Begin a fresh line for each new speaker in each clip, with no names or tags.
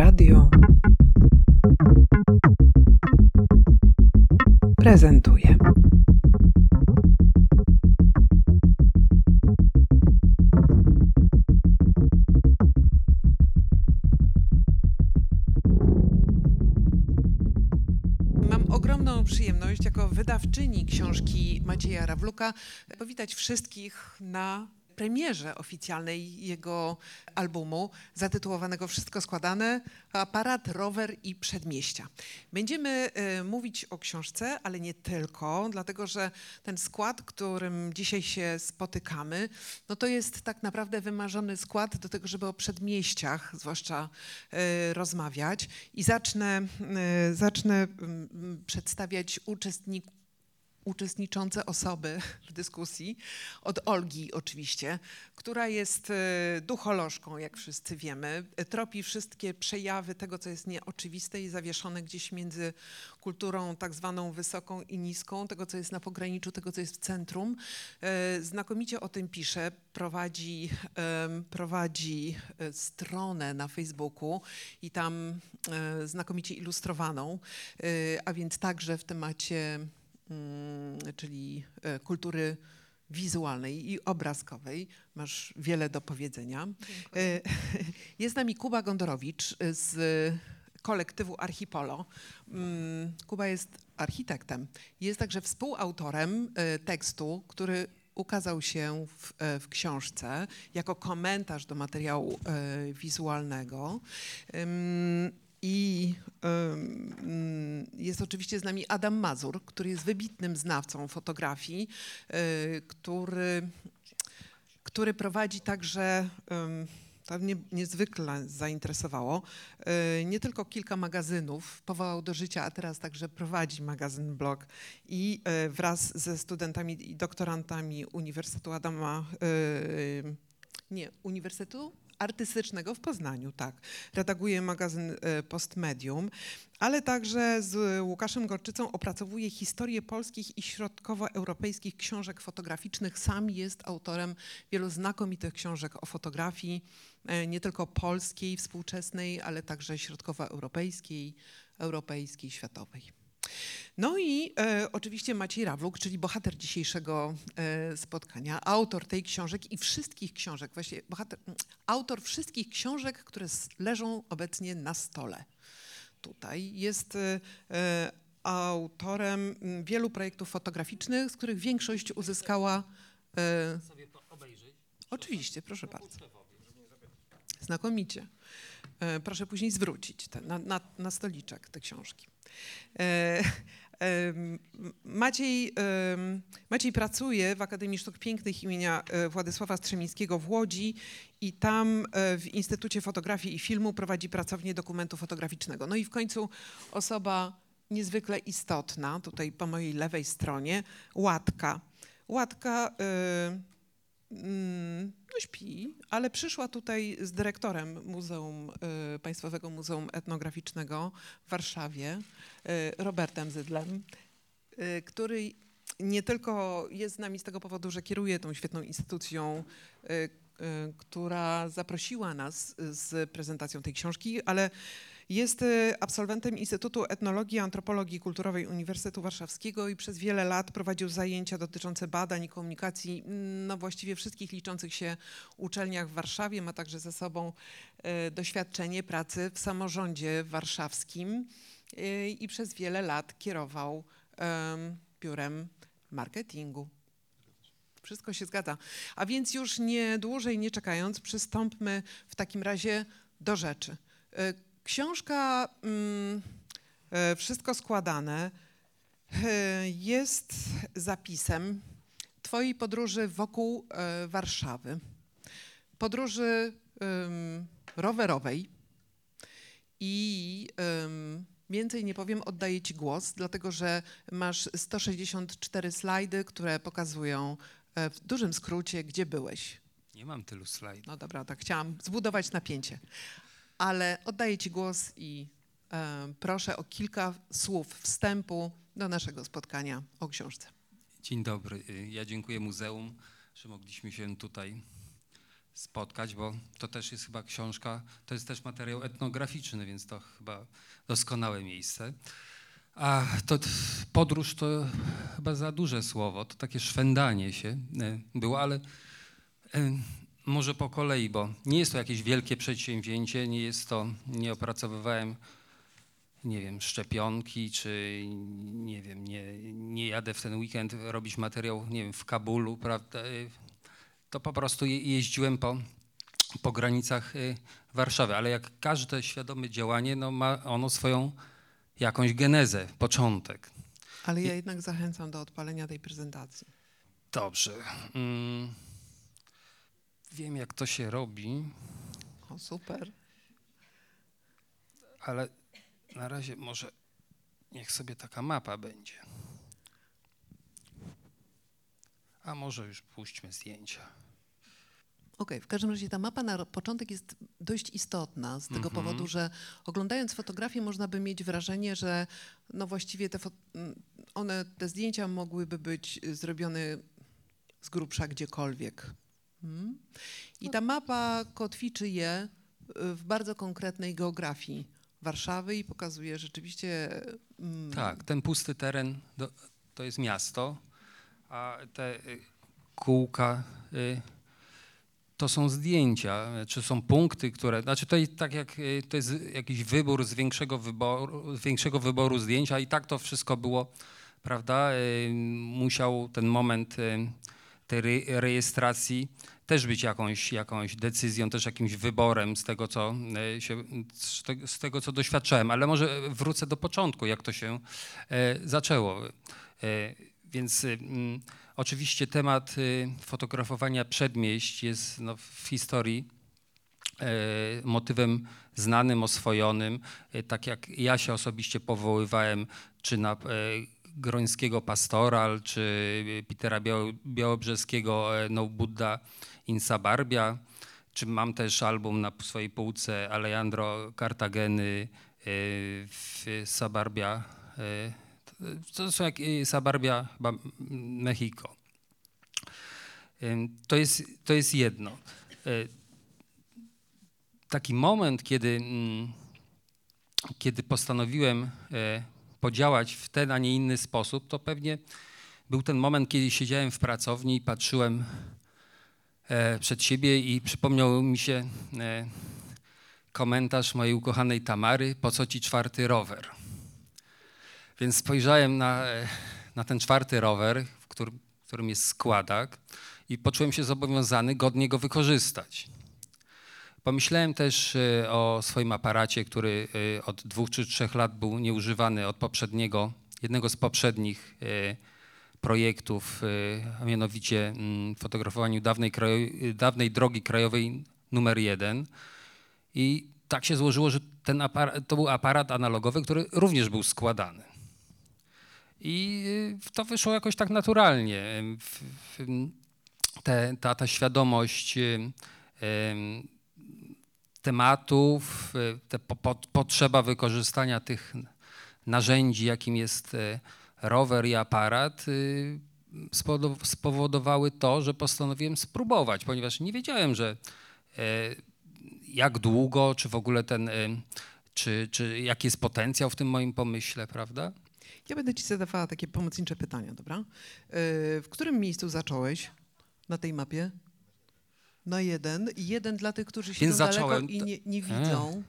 Radio prezentuje.
Mam ogromną przyjemność jako wydawczyni książki Macieja Rawluka powitać wszystkich na premierze oficjalnej jego albumu zatytułowanego Wszystko składane, aparat, rower i przedmieścia. Będziemy e, mówić o książce, ale nie tylko, dlatego że ten skład, którym dzisiaj się spotykamy, no to jest tak naprawdę wymarzony skład do tego, żeby o przedmieściach zwłaszcza e, rozmawiać i zacznę, e, zacznę mm, przedstawiać uczestników uczestniczące osoby w dyskusji, od Olgi oczywiście, która jest e, ducholożką, jak wszyscy wiemy, tropi wszystkie przejawy tego, co jest nieoczywiste i zawieszone gdzieś między kulturą tak zwaną wysoką i niską, tego, co jest na pograniczu, tego, co jest w centrum. E, Znakomicie o tym pisze, prowadzi, prowadzi e, stronę na Facebooku i tam e, znakomicie ilustrowaną, e, a więc także w temacie czyli e, kultury wizualnej i obrazkowej. Masz wiele do powiedzenia. E, Jest z nami Kuba Gondorowicz z kolektywu Archipolo. Mm, Kuba jest architektem. Jest także współautorem e, tekstu, który ukazał się w, e, w książce jako komentarz do materiału e, wizualnego. I mm, jest oczywiście z nami Adam Mazur, który jest wybitnym znawcą fotografii, y, który, który prowadzi także, to mnie niezwykle zainteresowało, y, nie tylko kilka magazynów, powołał do życia, a teraz także prowadzi magazyn blog i y, wraz ze studentami i doktorantami Uniwersytetu Adama, nie, Uniwersytetu Artystycznego w Poznaniu, tak. Redaguje magazyn e, Postmedium, ale także z Łukaszem Gorczycą opracowuje historię polskich i środkowoeuropejskich książek fotograficznych. Sam jest autorem wielu znakomitych książek o fotografii, e, nie tylko polskiej, współczesnej, ale także środkowoeuropejskiej, europejskiej, światowej. No i e, oczywiście Maciej Rawluk, czyli bohater dzisiejszego e, spotkania, autor tej książek i wszystkich książek, właśnie bohater, autor wszystkich książek, które leżą obecnie na stole. Tutaj jest e, e, autorem wielu projektów fotograficznych, z których większość uzyskała. E,
sobie to obejrzeć.
oczywiście, proszę bardzo. Znakomicie. E, Proszę później zwrócić te, na, na, na stoliczek te książki. E, em, Maciej, Maciej pracuje w Akademii Sztuk Pięknych imienia e, Władysława Strzemińskiego w Łodzi i tam e, w Instytucie Fotografii i Filmu prowadzi pracownię dokumentu fotograficznego. No i w końcu osoba niezwykle istotna, tutaj po mojej lewej stronie, Łatka. Łatka e, no śpi, ale przyszła tutaj z dyrektorem Muzeum, y, Państwowego Muzeum Etnograficznego w Warszawie, y, Robertem Zydlem, y, który nie tylko jest z nami z tego powodu, że kieruje tą świetną instytucją, która zaprosiła nas z prezentacją tej książki, ale jest y, absolwentem Instytutu Etnologii i Antropologii Kulturowej Uniwersytetu Warszawskiego i przez wiele lat prowadził zajęcia dotyczące badań i komunikacji mm, na właściwie wszystkich liczących się uczelniach w Warszawie. Ma także ze sobą y, doświadczenie pracy w samorządzie warszawskim y, i przez wiele lat kierował em, biurem marketingu. Wszystko się zgadza. A więc już nie dłużej nie czekając, przystąpmy w takim razie do rzeczy. Książka mm, e, Wszystko składane e, jest zapisem Twojej podróży wokół e, Warszawy. Podróży rowerowej i więcej nie powiem, oddaję Ci głos, dlatego że masz 164 slajdy, które pokazują w dużym skrócie, gdzie byłeś.
Nie mam tylu slajdów.
No dobra, tak chciałam zbudować napięcie. Ale oddaję Ci głos i e, proszę o kilka słów wstępu do naszego spotkania o książce.
Dzień dobry. Ja dziękuję muzeum, że mogliśmy się tutaj spotkać, bo to też jest chyba książka, to jest też materiał etnograficzny, więc to chyba doskonałe miejsce. A to podróż to chyba za duże słowo, to takie szwendanie się e, było, ale e, może po kolei, bo nie jest to jakieś wielkie przedsięwzięcie, nie jest to, nie opracowywałem, nie wiem, szczepionki, czy nie wiem, nie, nie jadę w ten weekend robić materiał, nie wiem, w Kabulu, prawda? To po prostu je- jeździłem po, po granicach e, Warszawy, ale jak każde świadome działanie, no ma ono swoją jakąś genezę, początek.
Ale ja jednak zachęcam do odpalenia tej prezentacji.
Dobrze. Mm. Wiem, jak to się robi,
O, super.
ale na razie może niech sobie taka mapa będzie. A może już puśćmy zdjęcia.
Okej, w każdym razie ta mapa na początek jest dość istotna z tego
Mhm.
powodu, że oglądając fotografię można by mieć wrażenie, że no właściwie te, one, te zdjęcia mogłyby być zrobione z grubsza gdziekolwiek. Mm? I ta mapa kotwiczy je y, w bardzo konkretnej geografii Warszawy i pokazuje rzeczywiście mm,
Tak, ten pusty teren do, to jest miasto, a te y, kółka y, to są zdjęcia, czy są punkty, które. Znaczy to jest tak jak y, to jest jakiś wybór z większego wyboru, większego wyboru zdjęć, a i tak to wszystko było, prawda? Musiał ten moment tej re- rejestracji też być jakąś, jakąś decyzją, też jakimś wyborem z tego, co y, się, z tego, co doświadczałem. Ale może wrócę do początku, jak to się e, zaczęło. E, Więc mm, oczywiście temat fotografowania przedmieść jest no, w historii e, motywem znanym, oswojonym. E, Tak jak ja się osobiście powoływałem, czy na e, Grońskiego Pastoral, czy Petera Biało- Białobrzeskiego e, No Buddha in Sabarbia, czy mam też album na swojej półce Alejandro Cartageny e, w Sabarbia. e, To są jak Sabarbia Mexico. To jest, to jest jedno. Taki moment, kiedy, mm, kiedy postanowiłem podziałać w ten, a nie inny sposób, to pewnie był ten moment, kiedy siedziałem w pracowni i patrzyłem e, przed siebie i przypomniał mi się e, komentarz mojej ukochanej Tamary, po co ci czwarty rower? Więc spojrzałem na, e, na ten czwarty rower, w którym, w którym jest składak i poczułem się zobowiązany godnie go wykorzystać. Pomyślałem też e, o swoim aparacie, który e, od dwóch czy trzech lat był nieużywany od poprzedniego, jednego z poprzednich e, projektów, a mianowicie mm, fotografowaniu dawnej, dawnej drogi krajowej numer jeden. I tak się złożyło, że ten aparat, to był aparat analogowy, który również był składany. I to wyszło jakoś tak naturalnie. Te, ta, ta świadomość tematów, y, te po, po, potrzeba wykorzystania tych narzędzi, jakim jest y, rower i aparat, y, spowodow- spowodowały to, że postanowiłem spróbować, ponieważ nie wiedziałem, że e, jak długo, czy w ogóle ten, czy, czy jaki jest potencjał w tym moim pomyśle, prawda?
Ja będę ci zadawała takie pomocnicze pytania, dobra? W którym miejscu zacząłeś na tej mapie? Na jeden. I jeden dla tych, którzy siedzą
Więc zacząłem
i nie, nie widzą.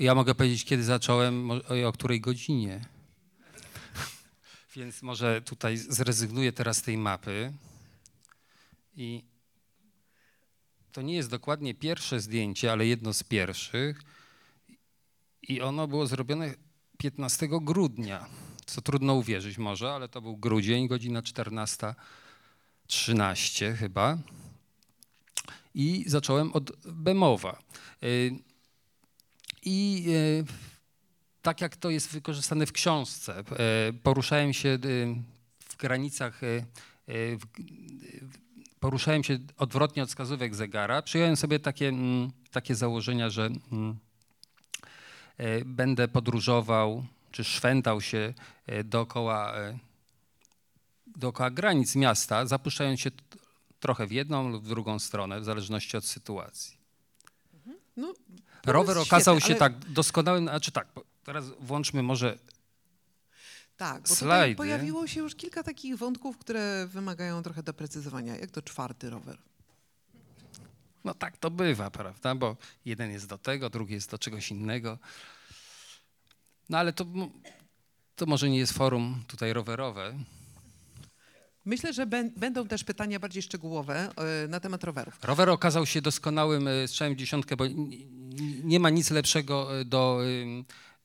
Ja mogę powiedzieć, kiedy zacząłem i o której godzinie. Więc może tutaj zrezygnuję teraz z tej mapy. I to nie jest dokładnie pierwsze zdjęcie, ale jedno z pierwszych. I ono było zrobione 15 grudnia, co trudno uwierzyć może, ale to był grudzień, godzina 14.13 chyba. I zacząłem od Bemowa. Y, I e, tak jak to jest wykorzystane w książce, e, poruszałem się w granicach, poruszałem się odwrotnie od wskazówek zegara. Przyjąłem sobie takie, mm, takie założenia, że mm, będę podróżował czy szwendał się dookoła, dookoła granic miasta, zapuszczając się trochę w jedną lub w drugą stronę, w zależności od sytuacji.
No, to
Rower okazał
świetne,
się
ale-
tak doskonałym, znaczy tak, bo teraz włączmy może
Tak, bo tutaj
Slajdy.
pojawiło się już kilka takich wątków, które wymagają trochę doprecyzowania. Jak to czwarty rower?
No tak to bywa, prawda? Bo jeden jest do tego, drugi jest do czegoś innego. No ale to, to może nie jest forum tutaj rowerowe.
Myślę, że bę- będą też pytania bardziej szczegółowe e, na temat rowerów.
Rower okazał się doskonałym e, strzałem w dziesiątkę, bo nie ma nic lepszego e, do,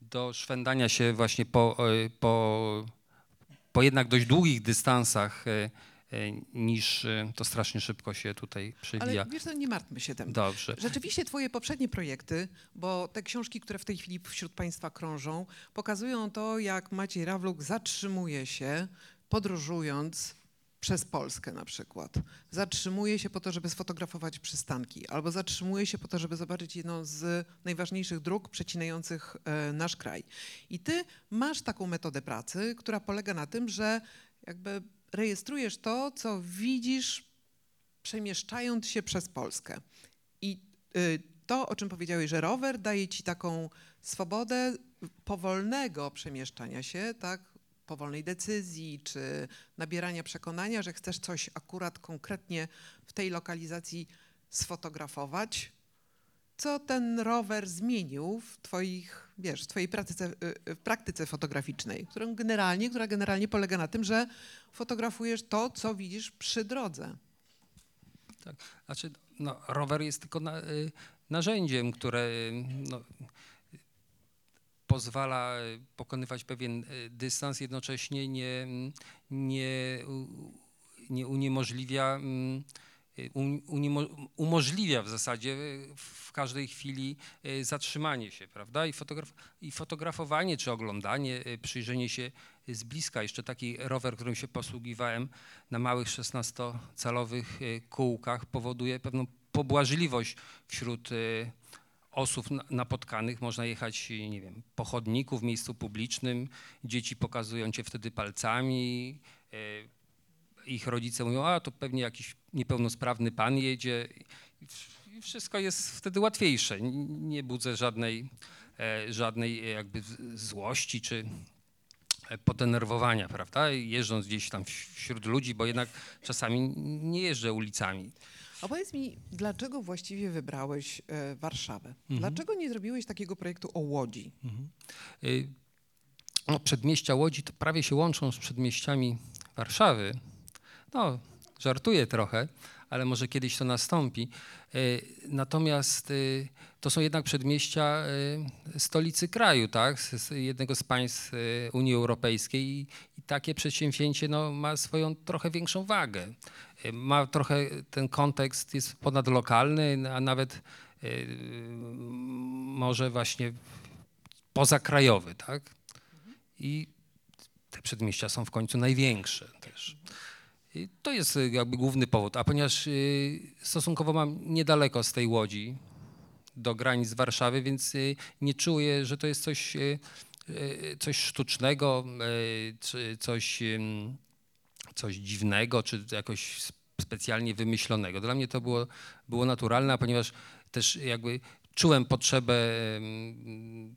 do szwendania się właśnie po, po, po jednak dość długich dystansach niż to strasznie szybko się tutaj przewija.
Ale wiesz co, nie martwmy się tym.
Dobrze.
Rzeczywiście twoje poprzednie projekty, bo te książki, które w tej chwili wśród państwa krążą, pokazują to, jak Maciej Rawluk zatrzymuje się, podróżując przez Polskę na przykład. Zatrzymuje się po to, żeby sfotografować przystanki, albo zatrzymuje się po to, żeby zobaczyć jedną z najważniejszych dróg przecinających e, nasz kraj. I ty masz taką metodę pracy, która polega na tym, że jakby rejestrujesz to, co widzisz przemieszczając się przez Polskę. I y, to, o czym powiedziałeś, że rower daje ci taką swobodę powolnego przemieszczania się, tak? Powolnej decyzji, czy nabierania przekonania, że chcesz coś akurat konkretnie w tej lokalizacji sfotografować. Co ten rower zmienił w twoich, wiesz, w twojej praktyce, y, y, w praktyce fotograficznej, którą generalnie, która generalnie polega na tym, że fotografujesz to, co widzisz przy drodze.
Znaczy, no, rower jest tylko na, y, narzędziem, które no, pozwala y, pokonywać pewien y, dystans, jednocześnie nie, nie, nie uniemożliwia, un- uniemo- umożliwia w zasadzie w każdej chwili zatrzymanie się, prawda? I, fotograf, i fotografowanie czy oglądanie, przyjrzenie się z bliska. Jeszcze taki rower, którym się posługiwałem, na małych 16-calowych y, kółkach powoduje pewną pobłażliwość wśród osób na- napotkanych. Można jechać, nie wiem, po chodniku w miejscu publicznym, dzieci pokazują cię wtedy palcami, y, ich rodzice mówią, a to pewnie jakiś niepełnosprawny pan jedzie. I wszystko jest wtedy łatwiejsze. Nie budzę żadnej, e, żadnej e, jakby złości czy e, podenerwowania, prawda? Jeżdżąc gdzieś tam wś- wśród ludzi, bo jednak czasami nie jeżdżę ulicami.
A powiedz mi, dlaczego właściwie wybrałeś e, Warszawę?
Mhm.
Dlaczego nie zrobiłeś takiego projektu o Łodzi?
Y, No, przedmieścia Łodzi to prawie się łączą z przedmieściami Warszawy. No, żartuję trochę, ale może kiedyś to nastąpi. Y, Natomiast y, to są jednak przedmieścia stolicy kraju, tak? z- z jednego z państw Unii Europejskiej i, i takie przedsięwzięcie no, ma swoją trochę większą wagę. Ma trochę, ten kontekst jest ponadlokalny, a nawet y, może właśnie pozakrajowy, tak? I te przedmieścia są w końcu największe też. I to jest jakby główny powód. A ponieważ y, stosunkowo mam niedaleko z tej łodzi do granic Warszawy, więc y, nie czuję, że to jest coś, coś sztucznego, czy coś, coś dziwnego, czy jakoś specjalnie wymyślonego. Dla mnie to było, było naturalne, ponieważ też jakby czułem potrzebę ym,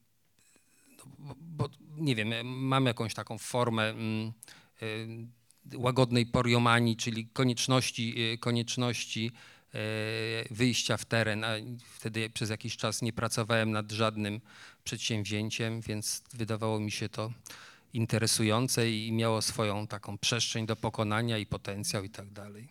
bo, bo nie wiem, mam jakąś taką formę mm, łagodnej poriomanii, czyli konieczności, y, konieczności y, wyjścia w teren, a wtedy przez jakiś czas nie pracowałem nad żadnym przedsięwzięciem, więc wydawało mi się to interesujące i miało swoją taką przestrzeń do pokonania i potencjał i tak dalej.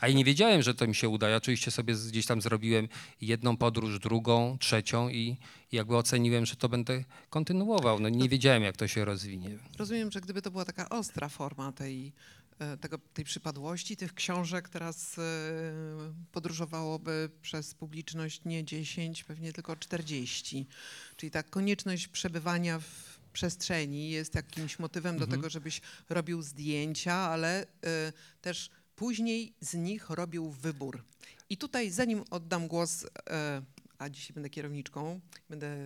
A i nie wiedziałem, że to mi się uda. Ja oczywiście sobie gdzieś tam zrobiłem jedną podróż, drugą, trzecią i jakby oceniłem, że to będę kontynuował. No nie wiedziałem, jak to się rozwinie.
Rozumiem, że gdyby to była taka ostra forma tej, e, tego, tej przypadłości, tych książek teraz e, podróżowałoby przez publiczność nie 10, pewnie tylko 40. Czyli ta konieczność przebywania w przestrzeni jest jakimś motywem do
Mhm.
tego, żebyś robił zdjęcia, ale e, też później z nich robił wybór. I tutaj, zanim oddam głos, e, a dzisiaj będę kierowniczką, będę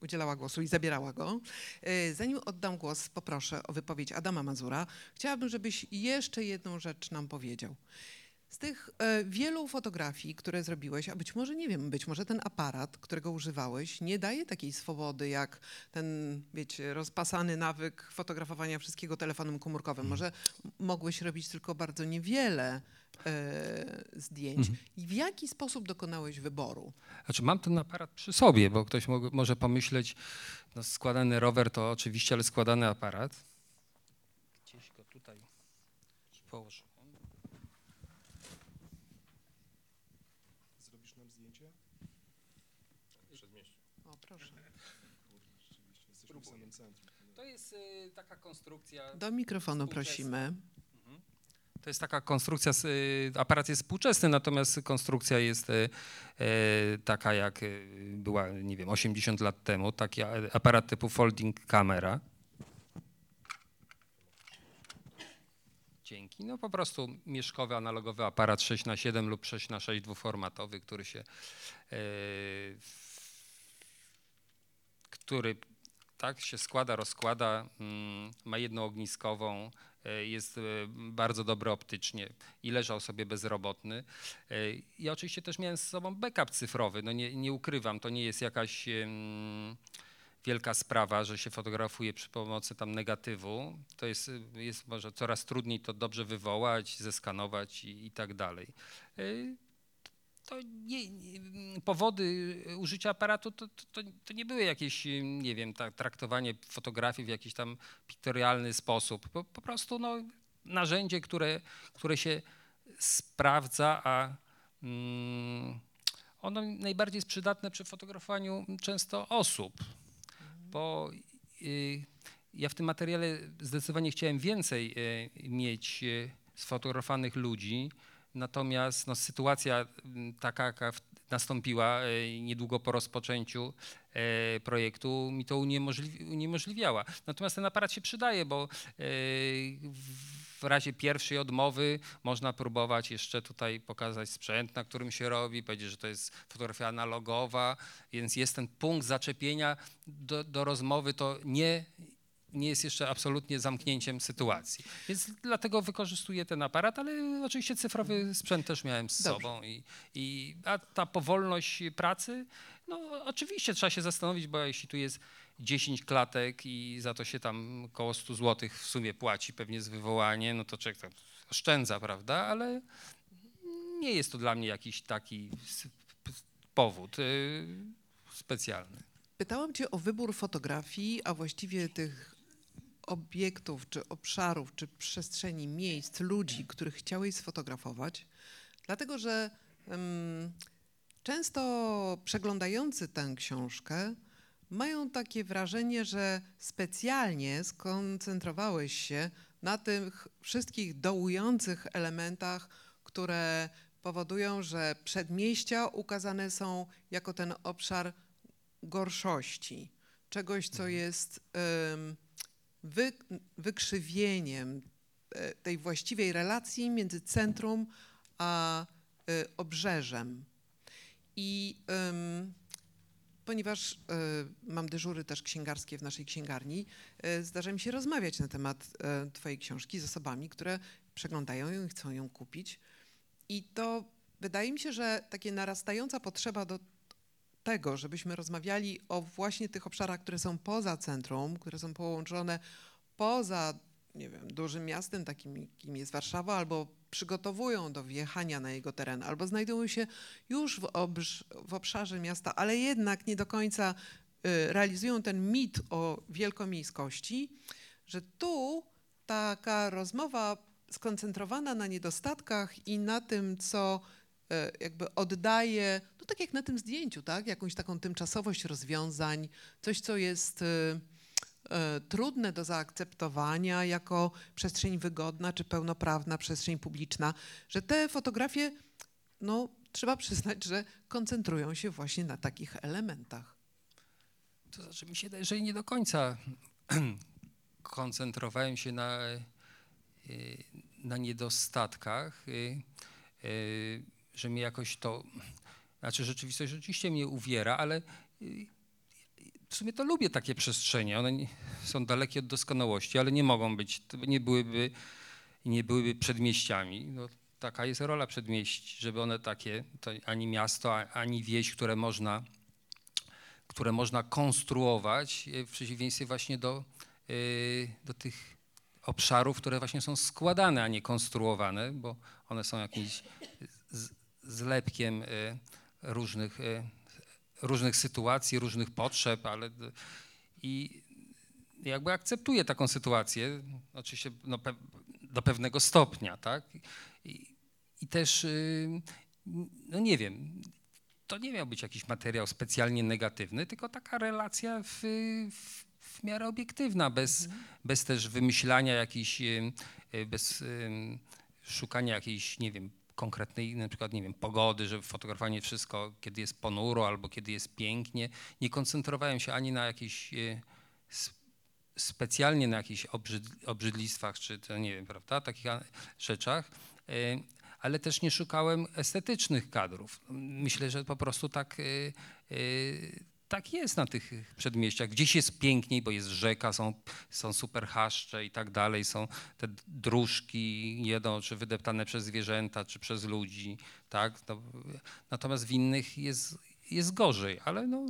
udzielała głosu i zabierała go, e, zanim oddam głos, poproszę o wypowiedź Adama Mazura. Chciałabym, żebyś jeszcze jedną rzecz nam powiedział. Z tych e, wielu fotografii, które zrobiłeś, a być może, nie wiem, być może ten aparat, którego używałeś, nie daje takiej swobody jak ten, wiecie, rozpasany nawyk fotografowania wszystkiego telefonem komórkowym.
Mhm.
Może mogłeś robić tylko bardzo niewiele e, zdjęć.
Mhm.
I w jaki sposób dokonałeś wyboru?
Znaczy mam ten aparat przy sobie, bo ktoś mo- może pomyśleć, no składany rower to oczywiście, ale składany aparat. Gdzieś go tutaj położyłem.
Zrobisz nam zdjęcie?
O, proszę.
Rzeczywiście, jesteśmy w samym centrum.
To jest y, taka konstrukcja.
Do mikrofonu prosimy.
To jest taka konstrukcja, y, aparat jest współczesny, natomiast konstrukcja jest y, y, taka jak y, była, nie wiem, 80 lat temu, taki aparat typu folding camera. Dzięki. No po prostu mieszkowy, analogowy aparat 6 na 7 lub 6 na 6 dwuformatowy, który się, y, który tak się składa, rozkłada, mm, ma jednoogniskową, e, jest e, bardzo dobry optycznie i leżał sobie bezrobotny. E, Ja oczywiście też miałem z sobą backup cyfrowy, no nie, nie ukrywam, to nie jest jakaś wielka sprawa, że się fotografuje przy pomocy tam negatywu. To jest, e, jest może coraz trudniej to dobrze wywołać, zeskanować i, i tak dalej. To nie, powody użycia aparatu to, to, to, nie były jakieś, nie wiem, tak, traktowanie fotografii w jakiś tam piktorialny sposób. Po, po prostu no, narzędzie, które, które się sprawdza, a mm, ono najbardziej jest przydatne przy fotografowaniu często osób, bo y, ja w tym materiale zdecydowanie chciałem więcej y, mieć y, sfotografowanych ludzi, Natomiast no, sytuacja taka, jaka nastąpiła e, niedługo po rozpoczęciu e, projektu, mi to uniemożliwi, uniemożliwiała. Natomiast ten aparat się przydaje, bo e, w razie pierwszej odmowy można próbować jeszcze tutaj pokazać sprzęt, na którym się robi, powiedzieć, że to jest fotografia analogowa, więc jest ten punkt zaczepienia do, do rozmowy, to nie, nie jest jeszcze absolutnie zamknięciem sytuacji. Więc dlatego wykorzystuję ten aparat, ale oczywiście cyfrowy sprzęt też miałem z
Dobrze.
sobą. I, i, a ta powolność pracy, no oczywiście trzeba się zastanowić, bo jeśli tu jest 10 klatek i za to się tam około 100 zł w sumie płaci pewnie z wywołanie, no to człowiek tam oszczędza, prawda? Ale nie jest to dla mnie jakiś taki powód y, specjalny.
Pytałam Cię o wybór fotografii, a właściwie tych obiektów, czy obszarów, czy przestrzeni, miejsc, ludzi, których chciałeś sfotografować, dlatego że em, często przeglądający tę książkę mają takie wrażenie, że specjalnie skoncentrowałeś się na tych wszystkich dołujących elementach, które powodują, że przedmieścia ukazane są jako ten obszar gorszości, czegoś, co jest em, wy, wykrzywieniem e, tej właściwej relacji między centrum a e, obrzeżem. I em, ponieważ e, mam dyżury też księgarskie w naszej księgarni, zdarza mi się rozmawiać na temat Twojej książki z osobami, które przeglądają ją i chcą ją kupić. I to wydaje mi się, że takie narastająca potrzeba do tego, żebyśmy rozmawiali o właśnie tych obszarach, które są poza centrum, które są połączone poza, nie wiem, dużym miastem, takim jakim jest Warszawa, albo przygotowują do wjechania na jego teren, albo znajdują się już w, obrz, w obszarze miasta, ale jednak nie do końca y, realizują ten mit o wielkomiejskości, że tu taka rozmowa skoncentrowana na niedostatkach i na tym, co jakby oddaje, no tak jak na tym zdjęciu, tak? Jakąś taką tymczasowość rozwiązań, coś, co jest e, e, trudne do zaakceptowania jako przestrzeń wygodna czy pełnoprawna przestrzeń publiczna, że te fotografie, no trzeba przyznać, że koncentrują się właśnie na takich elementach.
To znaczy mi się że nie do końca koncentrowałem się na, na niedostatkach, że mnie jakoś to, znaczy rzeczywistość rzeczywiście mnie uwiera, ale y, w sumie to lubię takie przestrzenie. One są dalekie od doskonałości, ale nie mogą być, nie byłyby, nie byłyby przedmieściami. No, taka jest rola przedmieść, żeby one takie, ani miasto, ani wieś, które można, które można konstruować, e, w przeciwieństwie właśnie do, e, do tych obszarów, które właśnie są składane, a nie konstruowane, bo one są jakimś zlepkiem e, różnych, e, różnych sytuacji, różnych potrzeb, ale i jakby akceptuję taką sytuację, oczywiście no, do pewnego stopnia, tak? I, i też, y, no nie wiem, to nie miał być jakiś materiał specjalnie negatywny, tylko taka relacja w, w, w miarę obiektywna, bez, bez też wymyślania jakichś, y, y, bez y, szukania jakiejś, nie wiem, konkretnej, na przykład, nie wiem, pogody, żeby fotografowanie wszystko, kiedy jest ponuro albo kiedy jest pięknie. Nie koncentrowałem się ani na jakichś y, s- specjalnie na jakichś obrzyd, obrzydlistwach, czy to nie wiem, prawda, takich rzeczach, y, ale też nie szukałem estetycznych kadrów. Myślę, że po prostu tak, y, tak jest na tych przedmieściach. Gdzieś jest piękniej, bo jest rzeka, są, są super chaszcze i tak dalej, są te dróżki, jedno czy wydeptane przez zwierzęta, czy przez ludzi, tak. No, natomiast w innych jest, jest gorzej, ale no,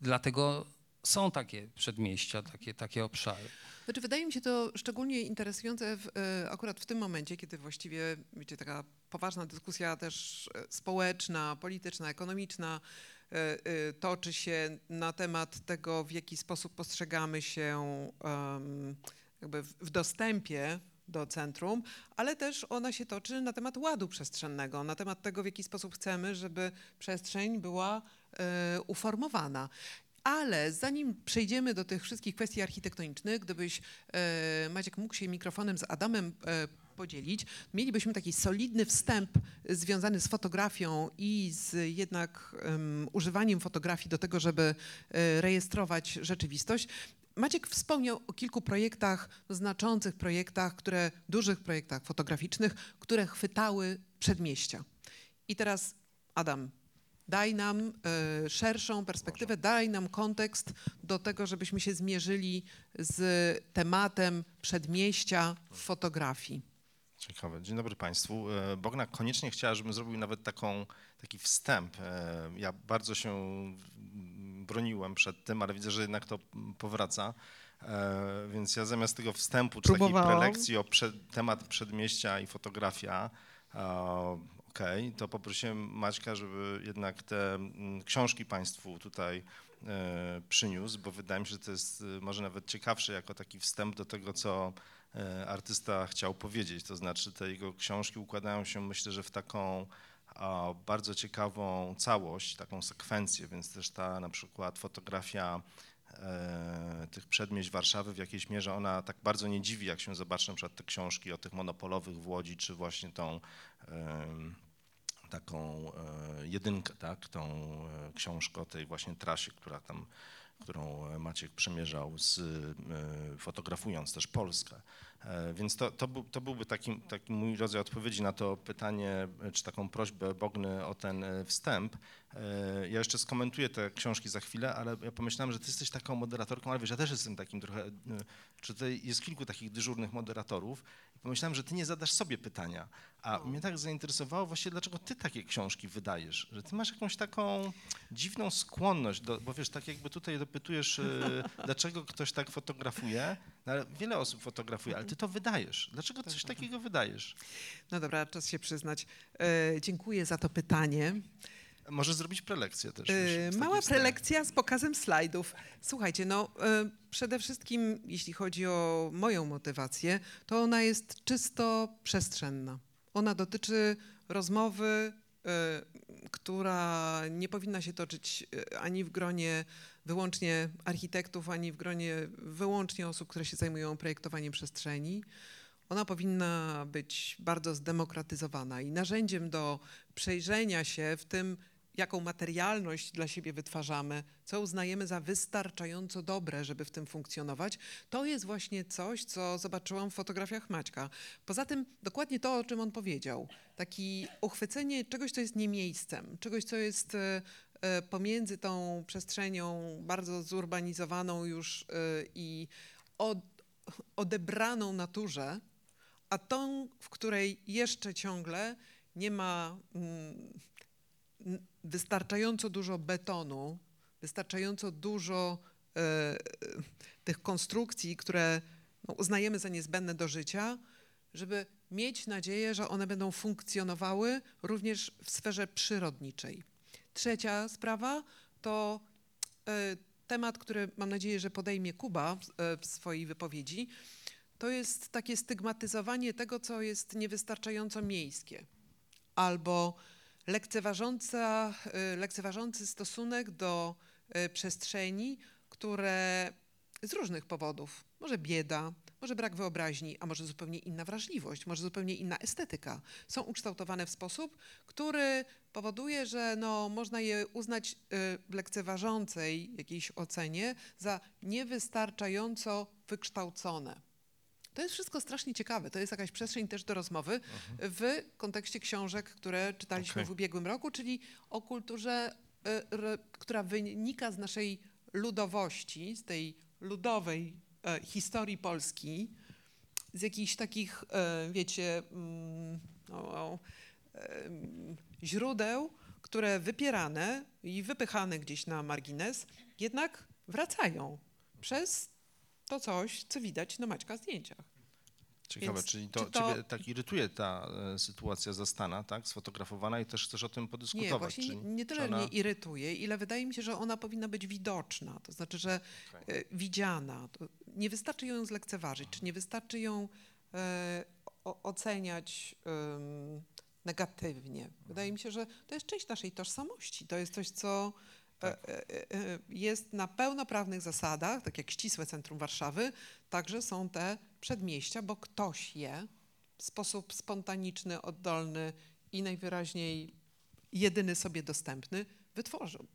dlatego są takie przedmieścia, takie, takie obszary.
Znaczy, wydaje mi się to szczególnie interesujące w, e, akurat w tym momencie, kiedy właściwie, wiecie, taka poważna dyskusja też e, społeczna, polityczna, ekonomiczna toczy się na temat tego, w jaki sposób postrzegamy się jakby w, dostępie do centrum, ale też ona się toczy na temat ładu przestrzennego, na temat tego, w jaki sposób chcemy, żeby przestrzeń była e, uformowana. Ale zanim przejdziemy do tych wszystkich kwestii architektonicznych, gdybyś e, Maciek mógł się mikrofonem z Adamem e, podzielić, mielibyśmy taki solidny wstęp związany z fotografią i z jednak em, używaniem fotografii do tego, żeby e, rejestrować rzeczywistość. Maciek wspomniał o kilku projektach, znaczących projektach, które, dużych projektach fotograficznych, które chwytały przedmieścia. I teraz Adam, daj nam e, szerszą perspektywę, daj nam kontekst do tego, żebyśmy się zmierzyli z tematem przedmieścia w fotografii.
Ciekawe. Dzień dobry Państwu. E, Bogna koniecznie chciała, żebym zrobił nawet taką, taki wstęp. E, Ja bardzo się broniłem przed tym, ale widzę, że jednak to powraca. E, Więc ja zamiast tego wstępu, czy takiej prelekcji o przed, temat przedmieścia i fotografia, okej, to poprosiłem Maćka, żeby jednak te mm, książki Państwu tutaj przyniósł, bo wydaje mi się, że to jest może nawet ciekawsze jako taki wstęp do tego, co artysta chciał powiedzieć. To znaczy te jego książki układają się myślę, że w taką bardzo ciekawą całość, taką sekwencję, więc też ta na przykład fotografia e, tych przedmieść Warszawy w jakiejś mierze ona tak bardzo nie dziwi, jak się zobaczy na przykład te książki o tych monopolowych w Łodzi, czy właśnie tą taką e, jedynkę, tak, tą e, książkę o tej właśnie trasie, która tam, którą Maciek przemierzał, z, e, fotografując też Polskę. E, Więc to, to, był, to byłby taki, taki mój rodzaj odpowiedzi na to pytanie, czy taką prośbę Bogny o ten e, wstęp. E, Ja jeszcze skomentuję te książki za chwilę, ale ja pomyślałem, że ty jesteś taką moderatorką, ale wiesz, ja też jestem takim trochę, czy tutaj jest kilku takich dyżurnych moderatorów i pomyślałem, że ty nie zadasz sobie pytania, a mnie tak zainteresowało właśnie, dlaczego ty takie książki wydajesz, że ty masz jakąś taką dziwną skłonność, do, bo wiesz, tak jakby tutaj dopytujesz, dlaczego ktoś tak fotografuje, no, ale wiele osób fotografuje, ale ty to wydajesz. Dlaczego coś takiego wydajesz?
No dobra, czas się przyznać. E, dziękuję za to pytanie.
Może zrobić prelekcję też.
E,
z
Mała prelekcja z pokazem slajdów. Słuchajcie, no e, przede wszystkim, jeśli chodzi o moją motywację, to ona jest czysto przestrzenna. Ona dotyczy rozmowy, e, która nie powinna się toczyć ani w gronie wyłącznie architektów, ani w gronie wyłącznie osób, które się zajmują projektowaniem przestrzeni. Ona powinna być bardzo zdemokratyzowana i narzędziem do przejrzenia się w tym, jaką materialność dla siebie wytwarzamy, co uznajemy za wystarczająco dobre, żeby w tym funkcjonować, to jest właśnie coś, co zobaczyłam w fotografiach Maćka. Poza tym dokładnie to, o czym on powiedział, taki uchwycenie czegoś, co jest nie miejscem, czegoś, co jest e, pomiędzy tą przestrzenią bardzo zurbanizowaną już e, i od, odebraną naturze, a tą, w której jeszcze ciągle nie ma mm, wystarczająco dużo betonu, wystarczająco dużo e, e, tych konstrukcji, które no, uznajemy za niezbędne do życia, żeby mieć nadzieję, że one będą funkcjonowały również w sferze przyrodniczej. Trzecia sprawa to e, temat, który mam nadzieję, że podejmie Kuba w, e, w swojej wypowiedzi. To jest takie stygmatyzowanie tego, co jest niewystarczająco miejskie, albo lekceważąca, e, lekceważący stosunek do przestrzeni, które z różnych powodów, może bieda, może brak wyobraźni, a może zupełnie inna wrażliwość, może zupełnie inna estetyka, są ukształtowane w sposób, który powoduje, że no, można je uznać y, w lekceważącej jakiejś ocenie za niewystarczająco wykształcone. To jest wszystko strasznie ciekawe. To jest jakaś przestrzeń też do rozmowy w kontekście książek, które czytaliśmy
Okej.
w ubiegłym roku, czyli o kulturze, y, która wynika z naszej ludowości, z tej ludowej e, historii Polski, z jakichś takich, e, wiecie, mm, no, em, źródeł, które wypierane i wypychane gdzieś na margines, jednak wracają przez to coś, co widać na Maćka zdjęciach.
Ciekawe,
Więc
czyli to,
czy to-
ciebie tak irytuje ta e, sytuacja zastana, tak, sfotografowana i też chcesz o tym podyskutować.
Nie, właśnie
czyli,
nie, nie
czy
tyle
ona-
mnie irytuje, ile wydaje mi się, że ona powinna być widoczna, to znaczy, że
Okej.
e, widziana. To nie wystarczy ją zlekceważyć, czy nie wystarczy ją e, o, oceniać negatywnie. Wydaje mi się, że to jest część naszej tożsamości. To jest coś, co e, e, e, jest na pełnoprawnych zasadach, tak jak ścisłe centrum Warszawy, także są te przedmieścia, bo ktoś je w sposób spontaniczny, oddolny i najwyraźniej jedyny sobie dostępny wytworzył.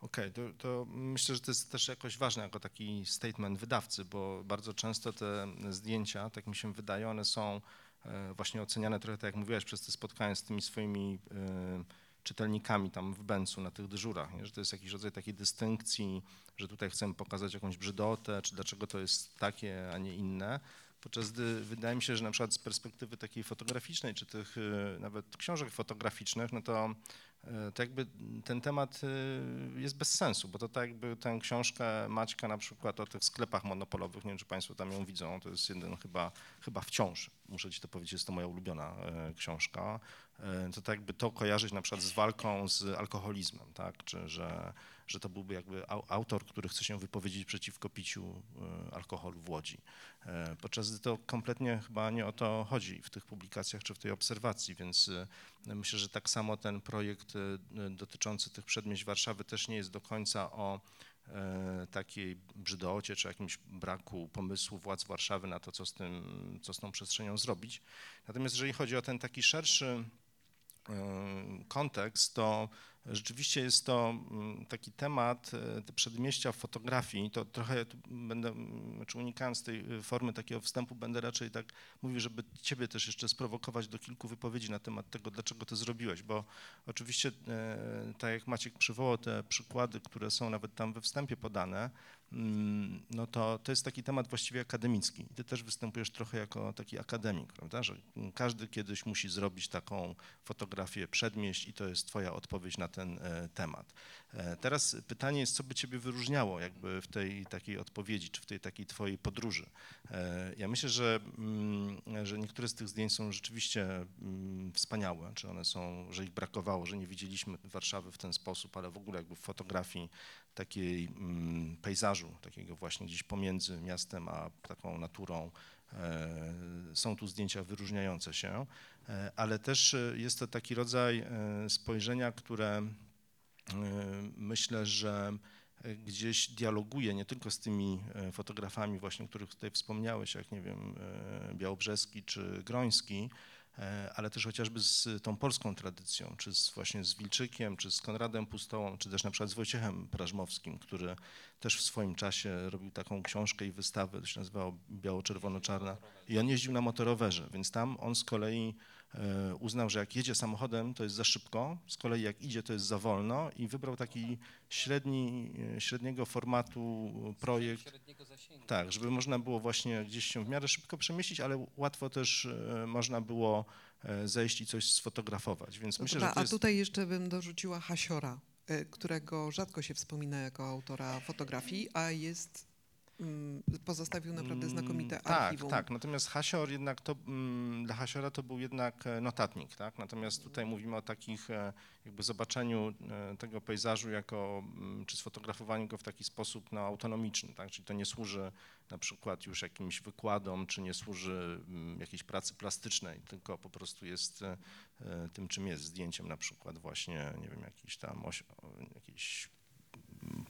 Okej, to, to myślę, że to jest też jakoś ważne jako taki statement wydawcy, bo bardzo często te zdjęcia, tak mi się wydaje, one są e, właśnie oceniane trochę tak jak mówiłaś przez te spotkania z tymi swoimi e, czytelnikami tam w Bencu na tych dyżurach, nie? że to jest jakiś rodzaj takiej dystynkcji, że tutaj chcemy pokazać jakąś brzydotę, czy dlaczego to jest takie, a nie inne. Podczas gdy wydaje mi się, że na przykład z perspektywy takiej fotograficznej, czy tych e, nawet książek fotograficznych, no to to jakby ten temat y, jest bez sensu, bo to tak jakby tę książkę Maćka na przykład o tych sklepach monopolowych, nie wiem czy Państwo tam ją widzą, to jest jeden chyba, chyba wciąż, muszę Ci to powiedzieć, jest to moja ulubiona e, książka, E, to tak jakby to kojarzyć na przykład z walką z alkoholizmem, tak, czy że, że to byłby jakby au- autor, który chce się wypowiedzieć przeciwko piciu e, alkoholu w Łodzi. E, Podczas gdy to kompletnie chyba nie o to chodzi w tych publikacjach czy w tej obserwacji, więc e, myślę, że tak samo ten projekt dotyczący tych przedmieść Warszawy też nie jest do końca o takiej brzydocie czy jakimś braku pomysłu władz Warszawy na to, co z, tym, co z tą przestrzenią zrobić. Natomiast jeżeli chodzi o ten taki szerszy kontekst, to rzeczywiście jest to mm, taki temat, e, te przedmieścia w fotografii, to trochę będę, mm, znaczy unikając tej e, formy takiego wstępu, będę raczej tak mówił, żeby ciebie też jeszcze sprowokować do kilku wypowiedzi na temat tego, dlaczego to zrobiłeś, bo oczywiście, e, tak jak Maciek przywołał te przykłady, które są nawet tam we wstępie podane, no to to jest taki temat właściwie akademicki. Ty też występujesz trochę jako taki akademik, prawda, że każdy kiedyś musi zrobić taką fotografię przedmieść i to jest twoja odpowiedź na ten e, temat. E, Teraz pytanie jest, co by ciebie wyróżniało jakby w tej takiej odpowiedzi, czy w tej takiej twojej podróży. E, Ja myślę, że, mm, że niektóre z tych zdjęć są rzeczywiście mm, wspaniałe, czy one są, że ich brakowało, że nie widzieliśmy Warszawy w ten sposób, ale w ogóle jakby w fotografii takiej mm, pejzażu, takiego właśnie gdzieś pomiędzy miastem a taką naturą. e, Są tu zdjęcia wyróżniające się, e, ale też e, jest to taki rodzaj spojrzenia, które myślę, że gdzieś dialoguje nie tylko z tymi fotografami właśnie, o których tutaj wspomniałeś, jak nie wiem, Białobrzeski czy Groński, ale też chociażby z tą polską tradycją, czy z, właśnie z Wilczykiem, czy z Konradem Pustołą, czy też na przykład z Wojciechem Prażmowskim, który też w swoim czasie robił taką książkę i wystawę, to się nazywało Biało-Czerwono-Czarna i on jeździł na motorowerze, więc tam on z kolei e, uznał, że jak jedzie samochodem, to jest za szybko, z kolei jak idzie, to jest za wolno i wybrał taki średni, e, średniego formatu projekt.
Średniego.
Tak, żeby można było właśnie gdzieś się w miarę szybko przemieścić, ale łatwo też e, można było e, zejść i coś sfotografować. Więc myślę,
Dobra,
że to
a
jest...
tutaj jeszcze bym dorzuciła Hasiora, y, którego rzadko się wspomina jako autora fotografii, a jest pozostawił naprawdę
Mm,
znakomite
tak,
archiwum.
Tak, natomiast Hasior jednak to, mm, dla Hasiora to był jednak e, notatnik, tak? Natomiast tutaj mówimy o takich e, jakby zobaczeniu e, tego pejzażu jako, mm, czy sfotografowaniu go w taki sposób no, autonomiczny, tak? Czyli to nie służy na przykład już jakimś wykładom, czy nie służy mm, jakiejś pracy plastycznej, tylko po prostu jest tym, czym jest zdjęciem na przykład właśnie, nie wiem, jakiś tam jakiś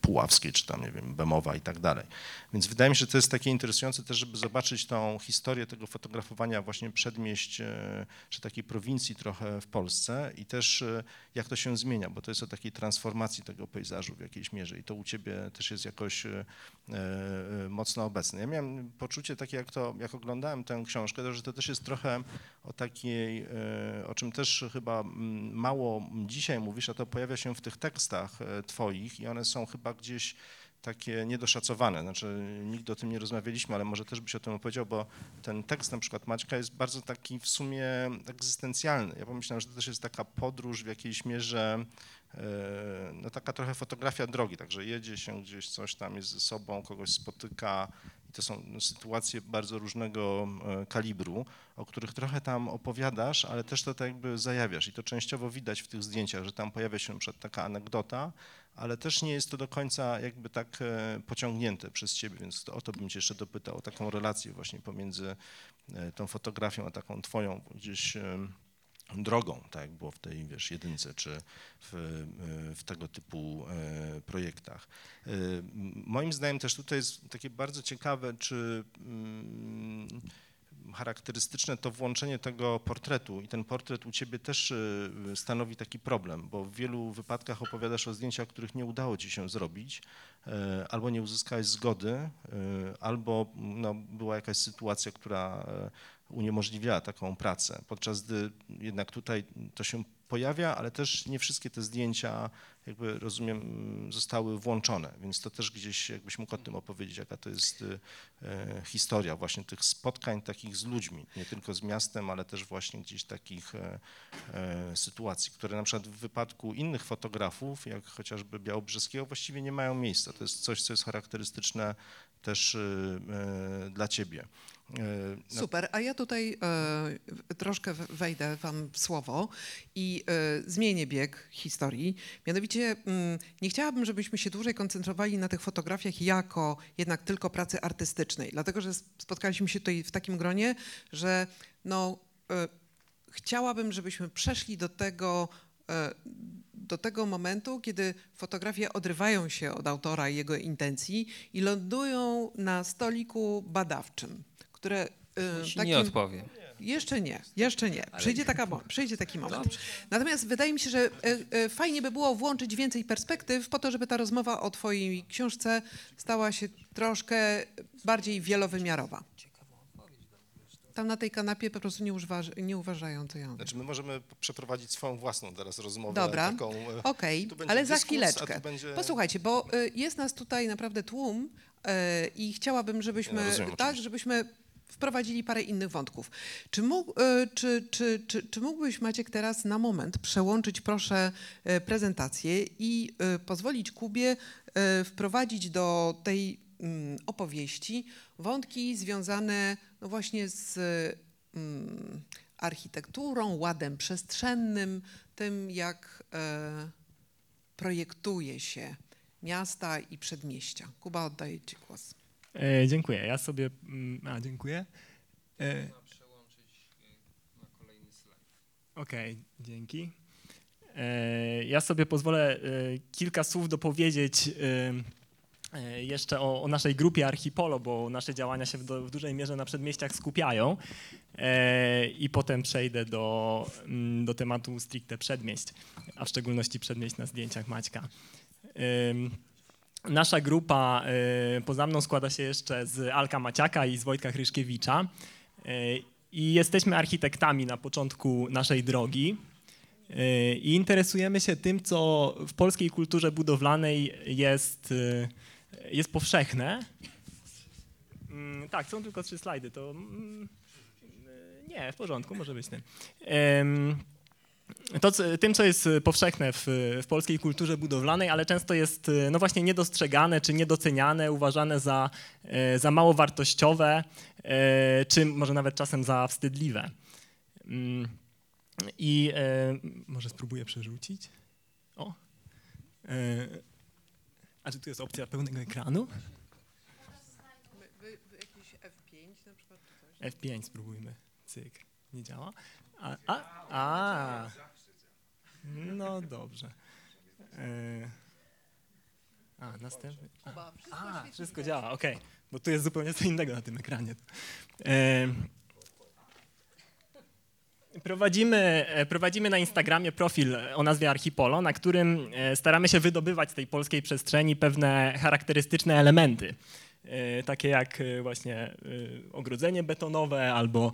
Puławskiej, czy tam, nie wiem, Bemowa i tak dalej. Więc wydaje mi się, że to jest takie interesujące też, żeby zobaczyć tą historię tego fotografowania właśnie przedmieść, e, czy takiej prowincji trochę w Polsce i też e, jak to się zmienia, bo to jest o takiej transformacji tego pejzażu w jakiejś mierze i to u ciebie też jest jakoś e, mocno obecne. Ja miałem poczucie takie, jak to, jak oglądałem tę książkę, że to też jest trochę o takiej, o czym też chyba mm, mało dzisiaj mówisz, a to pojawia się w tych tekstach twoich i one są chyba gdzieś takie niedoszacowane. Znaczy, nigdy o tym nie rozmawialiśmy, ale może też byś o tym opowiedział, bo ten tekst na przykład Maćka jest bardzo taki w sumie egzystencjalny. Ja pomyślałem, że to też jest taka podróż w jakiejś mierze, e, no taka trochę fotografia drogi, także jedzie się gdzieś, coś tam jest ze sobą, kogoś spotyka i to są no, sytuacje bardzo różnego e, kalibru, o których trochę tam opowiadasz, ale też to tak jakby zajawiasz i to częściowo widać w tych zdjęciach, że tam pojawia się przykład taka anegdota, ale też nie jest to do końca jakby tak e, pociągnięte przez ciebie, więc to, o to bym cię jeszcze dopytał, o taką relację właśnie pomiędzy e, tą fotografią, a taką twoją gdzieś e, drogą, tak jak było w tej, wiesz, jedynce, czy w, w tego typu projektach. Moim zdaniem też tutaj jest takie bardzo ciekawe, czy mm, charakterystyczne to włączenie tego portretu i ten portret u ciebie też y, stanowi taki problem, bo w wielu wypadkach opowiadasz o zdjęciach, których nie udało ci się zrobić, e, albo nie uzyskałeś zgody, e, albo no, była jakaś sytuacja, która uniemożliwiała taką pracę, podczas gdy jednak tutaj to się pojawia, ale też nie wszystkie te zdjęcia, jakby rozumiem, zostały włączone, więc to też gdzieś jakbyś mógł o tym opowiedzieć, jaka to jest y, e, historia właśnie tych spotkań takich z ludźmi, nie tylko z miastem, ale też właśnie gdzieś takich e, e, sytuacji, które na przykład w wypadku innych fotografów, jak chociażby Białobrzeskiego, właściwie nie mają miejsca. To jest coś, co jest charakterystyczne też y, e, dla ciebie. E, no-
Super, a ja tutaj e, troszkę wejdę wam w słowo i e, zmienię bieg historii. Mianowicie mm, nie chciałabym, żebyśmy się dłużej koncentrowali na tych fotografiach jako jednak tylko pracy artystycznej, dlatego że spotkaliśmy się tutaj w takim gronie, że no, e, chciałabym, żebyśmy przeszli do tego, do tego momentu, kiedy fotografie odrywają się od autora i jego intencji i lądują na stoliku badawczym, które e,
Ci Nie odpowiem.
jeszcze nie, jeszcze nie. Przyjdzie, taka, przyjdzie taki moment. Natomiast wydaje mi się, że e, e, fajnie by było włączyć więcej perspektyw po to, żeby ta rozmowa o twojej książce stała się troszkę bardziej wielowymiarowa. Tam na tej kanapie po prostu nie, uważa, nie uważają, co ja mówię.
Znaczy my możemy przeprowadzić swoją własną teraz rozmowę.
Dobra,
Taką, e,
Okej,
będzie
ale za
dyskurs, a
chwileczkę.
będzie-
Posłuchajcie, bo y, jest nas tutaj naprawdę tłum y, i chciałabym, żebyśmy,
Ja rozumiem,
tak,
oczywiście.
żebyśmy wprowadzili parę innych wątków. Czy, mógł, czy, czy, czy, czy mógłbyś, Maciek, teraz na moment przełączyć, proszę, prezentację i pozwolić Kubie wprowadzić do tej opowieści wątki związane no właśnie z mm, architekturą, ładem przestrzennym, tym jak e, projektuje się miasta i przedmieścia. Kuba, oddaję Ci głos.
E, dziękuję. Ja sobie. mm, A, dziękuję. E,
przełączyć na kolejny slajd.
Okej, dzięki. E, ja sobie pozwolę e, kilka słów dopowiedzieć e, e, jeszcze o, o naszej grupie Archipolo, bo nasze działania się w, do, w dużej mierze na przedmieściach skupiają. E, I potem przejdę do, mm, do tematu stricte przedmieść, a w szczególności przedmieść na zdjęciach Maćka. Ym, Nasza grupa y, poza mną składa się jeszcze z Alka Maciaka i z Wojtka Hryszkiewicza. Y, i jesteśmy architektami na początku naszej drogi. Y, I interesujemy się tym, co w polskiej kulturze budowlanej jest, jest powszechne. Mm, Tak, są tylko trzy slajdy, to mm, y, nie, w porządku, może być. Em, To, tym, co jest powszechne w, w polskiej kulturze budowlanej, ale często jest no właśnie niedostrzegane czy niedoceniane, uważane za, e, za mało wartościowe, e, czy może nawet czasem za wstydliwe. Mm, I e, może spróbuję przerzucić. O. A czy tu jest opcja pełnego ekranu?
jakiś F5 na przykład? czy coś?
F5 spróbujmy. Cyk. Nie działa? A, a, a. No dobrze. E, A, następny. A,
wszystko
a działa, okej. Bo tu jest zupełnie co innego na tym ekranie. E, Prowadzimy, e, prowadzimy na Instagramie profil o nazwie Archipolo, na którym e, staramy się wydobywać z tej polskiej przestrzeni pewne charakterystyczne elementy. E, Takie jak właśnie ogrodzenie betonowe, albo,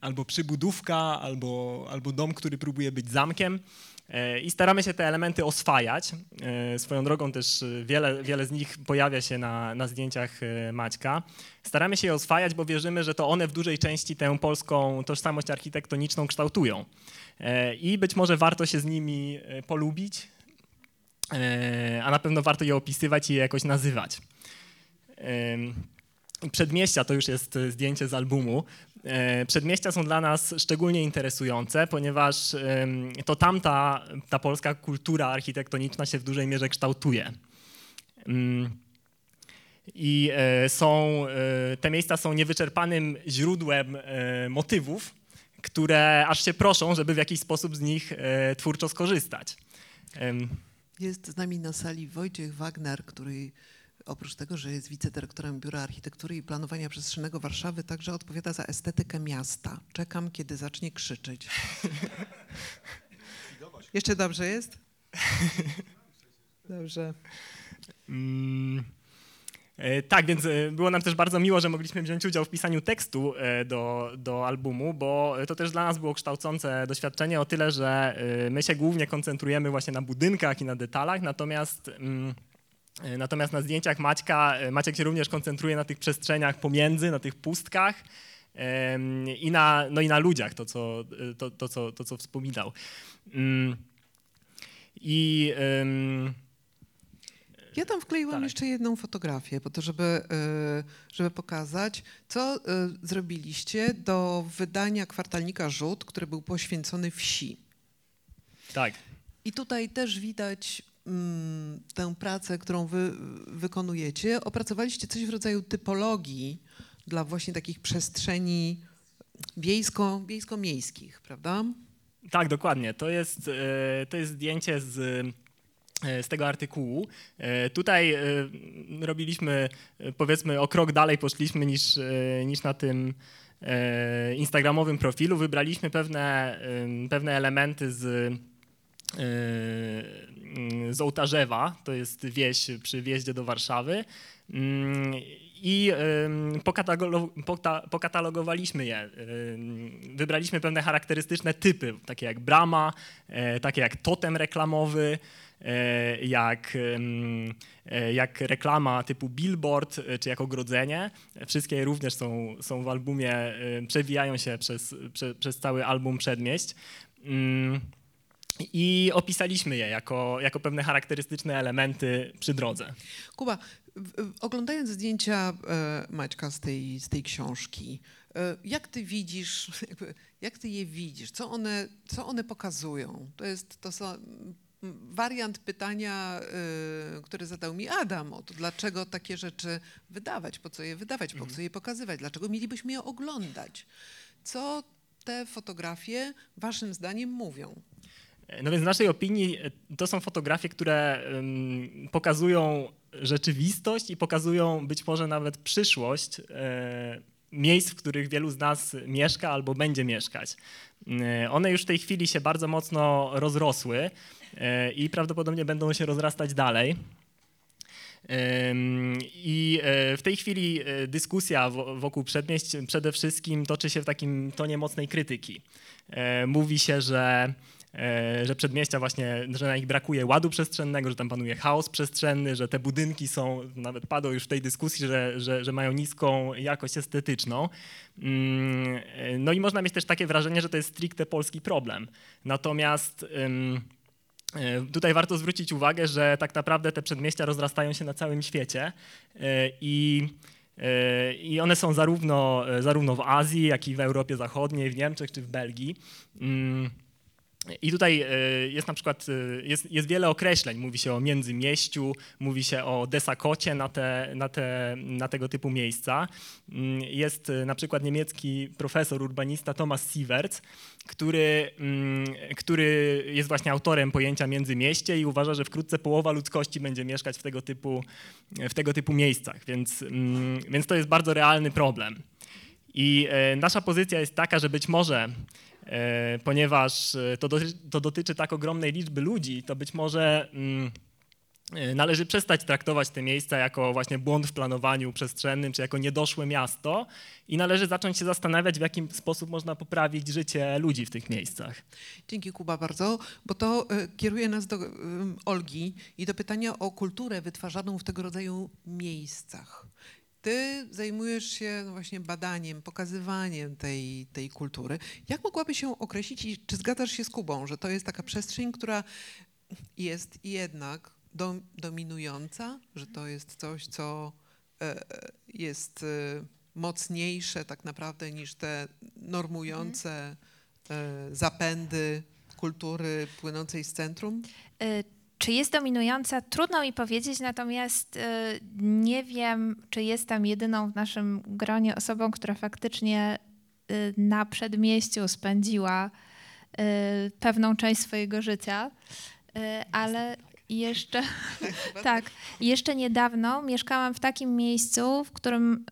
albo przybudówka, albo, albo dom, który próbuje być zamkiem. E, I staramy się te elementy oswajać. E, Swoją drogą też e, wiele, wiele z nich pojawia się na, na zdjęciach Maćka. Staramy się je oswajać, bo wierzymy, że to one w dużej części tę polską tożsamość architektoniczną kształtują. I być może warto się z nimi polubić, a na pewno warto je opisywać i je jakoś nazywać. Przedmieścia to już jest zdjęcie z albumu. E, Przedmieścia są dla nas szczególnie interesujące, ponieważ to tamta ta polska kultura architektoniczna się w dużej mierze kształtuje. Mm. I e, są, e, te miejsca są niewyczerpanym źródłem motywów, które aż się proszą, żeby w jakiś sposób z nich twórczo skorzystać.
Jest z nami na sali Wojciech Wagner, który oprócz tego, że jest wicedyrektorem Biura Architektury i Planowania Przestrzennego Warszawy, także odpowiada za estetykę miasta. Czekam, kiedy zacznie krzyczeć. Jeszcze dobrze jest? Dobrze.
Mm, e, Tak, więc e, było nam też bardzo miło, że mogliśmy wziąć udział w pisaniu tekstu e, do, do albumu, bo to też dla nas było kształcące doświadczenie o tyle, że my się głównie koncentrujemy właśnie na budynkach i na detalach, natomiast, mm, natomiast na zdjęciach Maćka, e, Maciek się również koncentruje na tych przestrzeniach pomiędzy, na tych pustkach i na, no i na ludziach, to co, e, to, to, co, to, co wspominał. Mm, I
Ja tam wkleiłam
Tak.
jeszcze jedną fotografię, po to, żeby, żeby pokazać, co zrobiliście do wydania kwartalnika Rzut, który był poświęcony wsi.
tak.
I tutaj też widać tę pracę, którą wy wykonujecie. Opracowaliście coś w rodzaju typologii dla właśnie takich przestrzeni wiejsko, wiejsko-miejskich, prawda?
Tak, dokładnie. To jest, e, to jest zdjęcie z, e, z tego artykułu. E, Tutaj robiliśmy, powiedzmy, o krok dalej poszliśmy niż, niż na tym instagramowym profilu. Wybraliśmy pewne, pewne elementy z, z Ołtarzewa, to jest wieś przy wjeździe do Warszawy. Mm, I pokatalogowaliśmy je. Wybraliśmy pewne charakterystyczne typy, takie jak brama, e, takie jak totem reklamowy, e, jak, e, jak reklama typu billboard, czy jak ogrodzenie. Wszystkie również są, są w albumie, przewijają się przez, prze, przez cały album Przedmieść. I opisaliśmy je jako, jako pewne charakterystyczne elementy przy drodze.
Kuba, oglądając zdjęcia e, Maćka z tej, z tej książki, e, jak ty widzisz, jak ty je widzisz? Co one, co one pokazują? To jest to są, wariant pytania, e, który zadał mi Adam, o to, dlaczego takie rzeczy wydawać, po co je wydawać, po co je pokazywać, dlaczego mielibyśmy je oglądać? Co te fotografie waszym zdaniem mówią?
No więc w naszej opinii e, to są fotografie, które pokazują rzeczywistość i pokazują być może nawet przyszłość e, miejsc, w których wielu z nas mieszka albo będzie mieszkać. E, One już w tej chwili się bardzo mocno rozrosły i prawdopodobnie będą się rozrastać dalej. I w tej chwili dyskusja wo- wokół przedmieść przede wszystkim toczy się w takim tonie mocnej krytyki. Mówi się, że że przedmieścia właśnie, że na nich brakuje ładu przestrzennego, że tam panuje chaos przestrzenny, że te budynki są, nawet padło już w tej dyskusji, że, że, że mają niską jakość estetyczną. Mm, e, No i można mieć też takie wrażenie, że to jest stricte polski problem. Natomiast e, tutaj warto zwrócić uwagę, że tak naprawdę te przedmieścia rozrastają się na całym świecie e, i e, i one są zarówno, e, zarówno w Azji, jak i w Europie Zachodniej, w Niemczech czy w Belgii. I tutaj e, jest na przykład e, jest, jest wiele określeń. Mówi się o międzymieściu, mówi się o desakocie na, te, na, te, na tego typu miejsca. Mm, Jest e, na przykład niemiecki profesor, urbanista Thomas Sieverts, który, mm, który jest właśnie autorem pojęcia międzymieście i uważa, że wkrótce połowa ludzkości będzie mieszkać w tego typu, w tego typu miejscach, więc, mm, więc to jest bardzo realny problem. I nasza pozycja jest taka, że być może, ponieważ e, to, doty, to dotyczy tak ogromnej liczby ludzi, to być może mm, e, należy przestać traktować te miejsca jako właśnie błąd w planowaniu przestrzennym, czy jako niedoszłe miasto i należy zacząć się zastanawiać, w jaki sposób można poprawić życie ludzi w tych miejscach.
Dzięki Kuba bardzo, bo to e, kieruje nas do e, Olgi i do pytania o kulturę wytwarzaną w tego rodzaju miejscach. Ty zajmujesz się no właśnie badaniem, pokazywaniem tej, tej kultury. Jak mogłaby się określić i czy zgadzasz się z Kubą, że to jest taka przestrzeń, która jest jednak dom, dominująca, że to jest coś, co e, jest e, mocniejsze tak naprawdę niż te normujące e, zapędy kultury płynącej z centrum?
Czy jest dominująca? Trudno mi powiedzieć, natomiast y, nie wiem, czy jestem jedyną w naszym gronie osobą, która faktycznie y, na przedmieściu spędziła y, pewną część swojego życia, ale jeszcze, tak, jeszcze niedawno mieszkałam w takim miejscu, w którym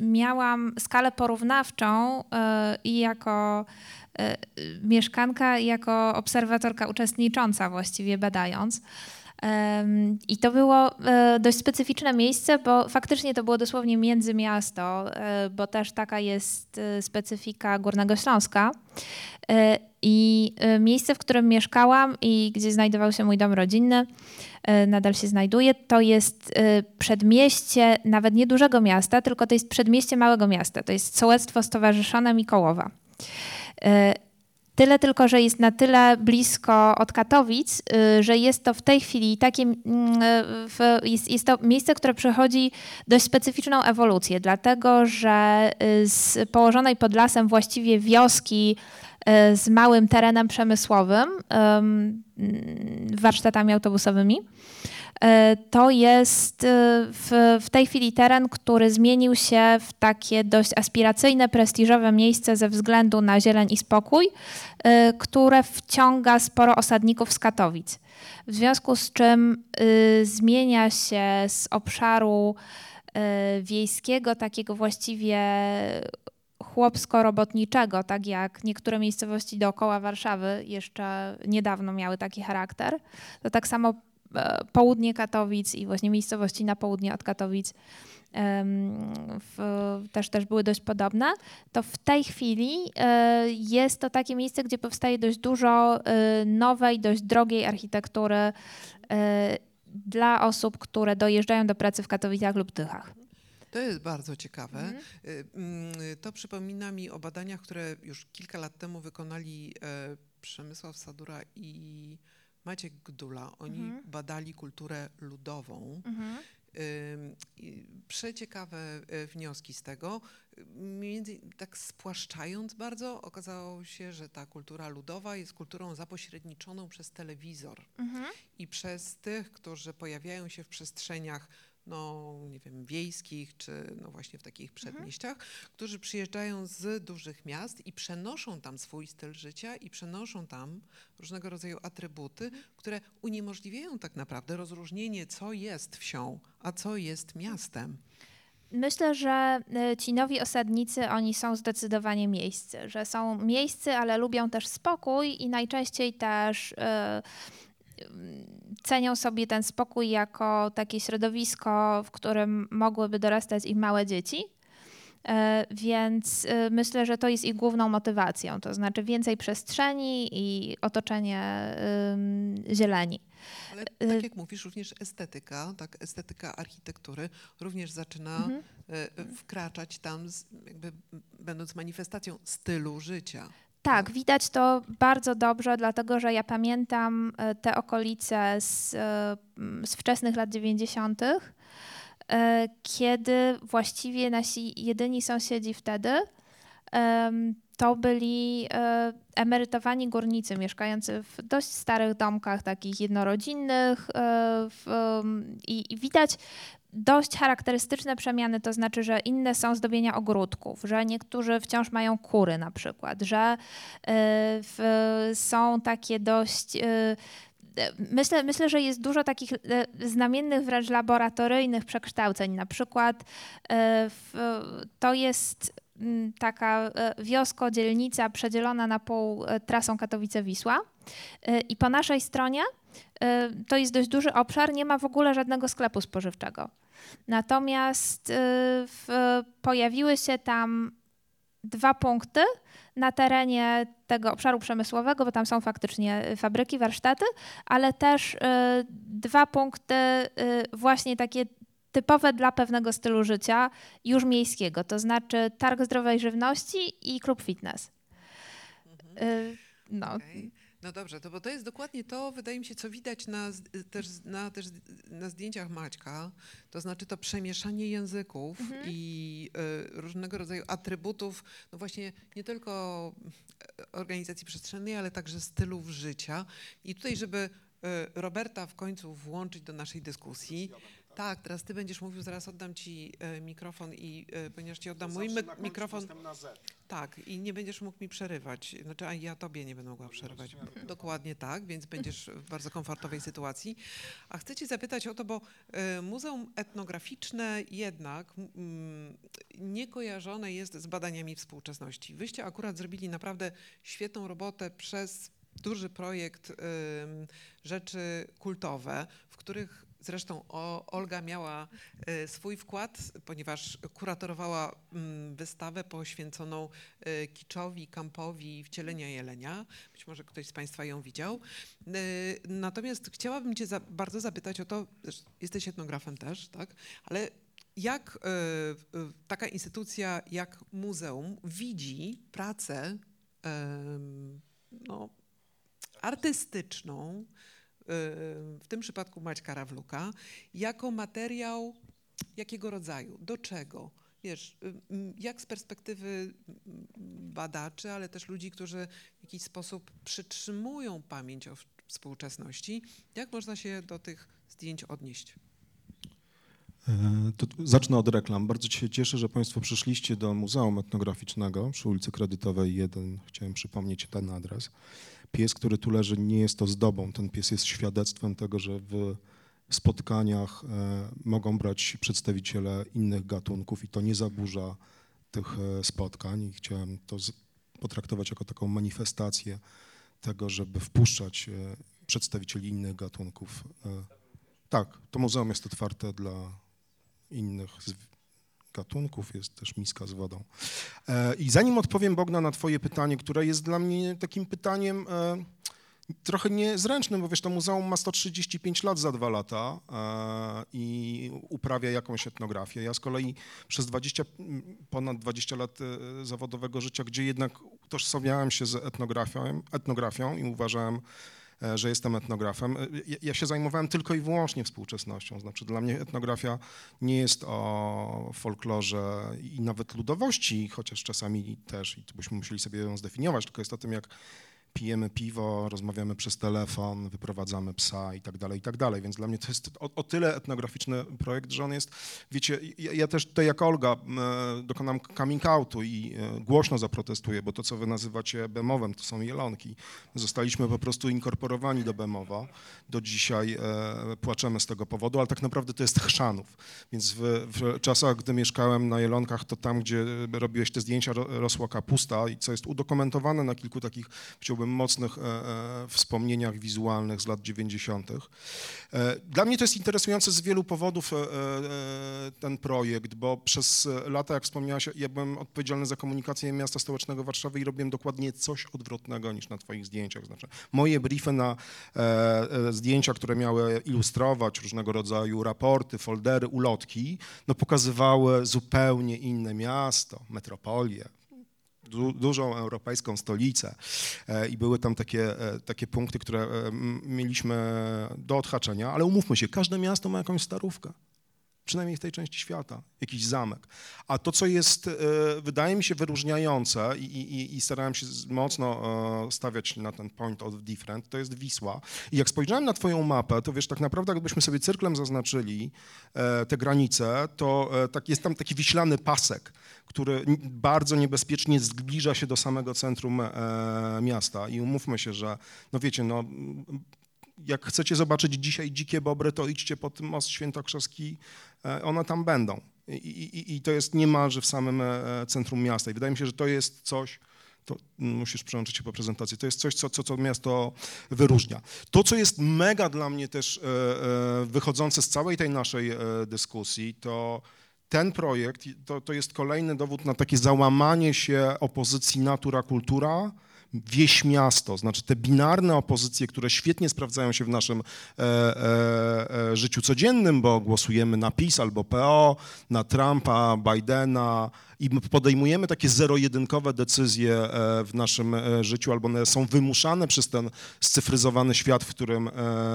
miałam skalę porównawczą i jako mieszkanka, i jako obserwatorka uczestnicząca właściwie badając. I to było e, dość specyficzne miejsce, bo faktycznie to było dosłownie międzymiasto, e, bo też taka jest e, specyfika Górnego Śląska. E, I e, miejsce, w którym mieszkałam i gdzie znajdował się mój dom rodzinny, e, nadal się znajduje, to jest e, przedmieście nawet nie dużego miasta, tylko to jest przedmieście małego miasta. To jest sołectwo stowarzyszone Mikołowa. E, Tyle tylko, że jest na tyle blisko od Katowic, y, że jest to w tej chwili takie, mm, jest, jest to miejsce, które przechodzi dość specyficzną ewolucję, dlatego że y, z położonej pod lasem właściwie wioski y, z małym terenem przemysłowym, ym, warsztatami autobusowymi, to jest e, w, w tej chwili teren, który zmienił się w takie dość aspiracyjne, prestiżowe miejsce ze względu na zieleń i spokój, e, które wciąga sporo osadników z Katowic. W związku z czym y, zmienia się z obszaru wiejskiego, takiego właściwie chłopsko-robotniczego, tak jak niektóre miejscowości dookoła Warszawy jeszcze niedawno miały taki charakter, to tak samo e, południe Katowic i właśnie miejscowości na południe od Katowic w, też, też były dość podobne, to w tej chwili e, jest to takie miejsce, gdzie powstaje dość dużo e, nowej, dość drogiej architektury e, dla osób, które dojeżdżają do pracy w Katowicach lub Tychach.
To jest bardzo ciekawe.
Mhm.
Mm, To przypomina mi o badaniach, które już kilka lat temu wykonali e, Przemysław Sadura i Maciek Gdula. Oni
Mhm.
badali kulturę ludową.
Mhm.
Przeciekawe e, wnioski z tego. Między, tak spłaszczając bardzo, okazało się, że ta kultura ludowa jest kulturą zapośredniczoną przez telewizor
Mhm.
i przez tych, którzy pojawiają się w przestrzeniach, no nie wiem, wiejskich, czy no właśnie w takich przedmieściach, którzy przyjeżdżają z dużych miast i przenoszą tam swój styl życia i przenoszą tam różnego rodzaju atrybuty, które uniemożliwiają tak naprawdę rozróżnienie, co jest wsią, a co jest miastem.
Myślę, że e, ci nowi osadnicy, oni są zdecydowanie miejscy, że są miejscy, ale lubią też spokój i najczęściej też mm, cenią sobie ten spokój jako takie środowisko, w którym mogłyby dorastać ich małe dzieci. E, Więc y, myślę, że to jest ich główną motywacją, to znaczy więcej przestrzeni i otoczenie zieleni.
Ale tak jak mówisz, również estetyka, tak, estetyka architektury również zaczyna
Mhm.
e, wkraczać tam, z, jakby będąc manifestacją stylu życia.
Tak, widać to bardzo dobrze, dlatego że ja pamiętam e, te okolice z, e, z wczesnych lat 90., e, kiedy właściwie nasi jedyni sąsiedzi wtedy to byli emerytowani górnicy mieszkający w dość starych domkach, takich jednorodzinnych i widać dość charakterystyczne przemiany, to znaczy, że inne są zdobienia ogródków, że niektórzy wciąż mają kury na przykład, że w, są takie dość. e, Myślę, myślę, że jest dużo takich e, znamiennych, wręcz laboratoryjnych przekształceń. Na przykład e, to jest taka wiosko, dzielnica przedzielona na pół trasą Katowice-Wisła. I po naszej stronie to jest dość duży obszar, nie ma w ogóle żadnego sklepu spożywczego. Natomiast y, w, pojawiły się tam dwa punkty na terenie tego obszaru przemysłowego, bo tam są faktycznie fabryki, warsztaty, ale też y, dwa punkty y, właśnie takie typowe dla pewnego stylu życia, już miejskiego, to znaczy targ zdrowej żywności i klub fitness. Y, No,
Okej. No dobrze, to bo to jest dokładnie to, wydaje mi się, co widać na, też, na, też na zdjęciach Maćka, to znaczy to przemieszanie języków
Mhm.
i y, różnego rodzaju atrybutów, no właśnie nie tylko e, organizacji przestrzennej, ale także stylów życia. I tutaj, żeby y, Roberta w końcu włączyć do naszej dyskusji. Tak, teraz ty będziesz mówił, zaraz oddam ci mikrofon i ponieważ ci oddam mój mik- mikrofon. Tak, i nie będziesz mógł mi przerywać. Znaczy, a ja tobie nie będę mogła przerywać. Dokładnie tak, więc będziesz w bardzo komfortowej sytuacji. A chcę cię zapytać o to, bo e, Muzeum Etnograficzne jednak nie kojarzone jest z badaniami współczesności. Wyście akurat zrobili naprawdę świetną robotę przez duży projekt Rzeczy Kultowe, w których Zresztą Olga miała e, swój wkład, ponieważ kuratorowała mm, wystawę poświęconą e, kiczowi, kampowi wcielenia jelenia. Być może ktoś z Państwa ją widział. E, Natomiast chciałabym Cię bardzo zapytać o to, jesteś etnografem też, tak? Ale jak taka instytucja jak muzeum widzi pracę no, artystyczną, w tym przypadku Maćka Rawluka, jako materiał jakiego rodzaju, do czego? Wiesz, ym, jak z perspektywy badaczy, ale też ludzi, którzy w jakiś sposób przytrzymują pamięć o współczesności, jak można się do tych zdjęć odnieść?
E, To zacznę od reklam. Bardzo się cieszę, że Państwo przyszliście do Muzeum Etnograficznego przy ulicy Kredytowej 1. Chciałem przypomnieć ten adres. Pies, który tu leży, nie jest ozdobą. Ten pies jest świadectwem tego, że w spotkaniach e, mogą brać przedstawiciele innych gatunków i to nie zaburza tych e, spotkań. I chciałem to potraktować jako taką manifestację tego, żeby wpuszczać e, przedstawicieli innych gatunków. Tak, to muzeum jest otwarte dla innych gatunków, jest też miska z wodą. E, I zanim odpowiem Bogna na twoje pytanie, które jest dla mnie takim pytaniem e, trochę niezręcznym, bo wiesz, to muzeum ma 135 lat za dwa lata e, i uprawia jakąś etnografię. Ja z kolei przez 20, m, ponad 20 lat zawodowego życia, gdzie jednak utożsamiałem się z etnografią, etnografią i uważałem, że jestem etnografem. E, Ja, ja się zajmowałem tylko i wyłącznie współczesnością. Znaczy dla mnie etnografia nie jest o folklorze i nawet ludowości, chociaż czasami też, i tu byśmy musieli sobie ją zdefiniować, tylko jest o tym, jak pijemy piwo, rozmawiamy przez telefon, wyprowadzamy psa i tak dalej, i tak dalej. Więc dla mnie to jest o, o tyle etnograficzny projekt, że on jest, wiecie, ja, ja też tutaj jak Olga e, dokonam coming outu i e, głośno zaprotestuję, bo to, co wy nazywacie Bemowem, to są jelonki. Zostaliśmy po prostu inkorporowani do Bemowa. Do dzisiaj e, płaczemy z tego powodu, ale tak naprawdę to jest chrzanów. Więc w, w czasach, gdy mieszkałem na Jelonkach, to tam, gdzie robiłeś te zdjęcia, ro, rosła kapusta i co jest udokumentowane na kilku takich, chciałbym mocnych e, e, wspomnieniach wizualnych z lat 90. E, Dla mnie to jest interesujące z wielu powodów ten projekt, bo przez lata, jak wspomniałaś, ja byłem odpowiedzialny za komunikację miasta stołecznego Warszawy i robiłem dokładnie coś odwrotnego niż na twoich zdjęciach. Znaczy, moje briefy na zdjęcia, które miały ilustrować różnego rodzaju raporty, foldery, ulotki, no pokazywały zupełnie inne miasto, metropolię, du, dużą europejską stolicę e, i były tam takie, e, takie punkty, które e, mieliśmy do odhaczenia, ale umówmy się, każde miasto ma jakąś starówkę. Przynajmniej w tej części świata, jakiś zamek. A to, co jest, e, wydaje mi się, wyróżniające i, i, i starałem się mocno e, stawiać na ten point of different, to jest Wisła. I jak spojrzałem na twoją mapę, to wiesz, tak naprawdę jakbyśmy sobie cyrklem zaznaczyli e, te granice, to tak, jest tam taki wiślany pasek, który bardzo niebezpiecznie zbliża się do samego centrum miasta. I umówmy się, że, no wiecie, no, jak chcecie zobaczyć dzisiaj dzikie bobry, to idźcie pod most Świętokrzyski, one tam będą. I, i, I to jest niemalże w samym e, centrum miasta. I wydaje mi się, że to jest coś, to mm, musisz przełączyć się po prezentacji, to jest coś, co, co, co miasto wyróżnia. To, co jest mega dla mnie też e, e, wychodzące z całej tej naszej e, dyskusji, to ten projekt to, to jest kolejny dowód na takie załamanie się opozycji natura-kultura, wieś miasto, znaczy te binarne opozycje, które świetnie sprawdzają się w naszym e, e, e, życiu codziennym, bo głosujemy na PiS albo PO, na Trumpa, Bidena i my podejmujemy takie zero-jedynkowe decyzje e, w naszym e, życiu, albo one są wymuszane przez ten scyfryzowany świat, w którym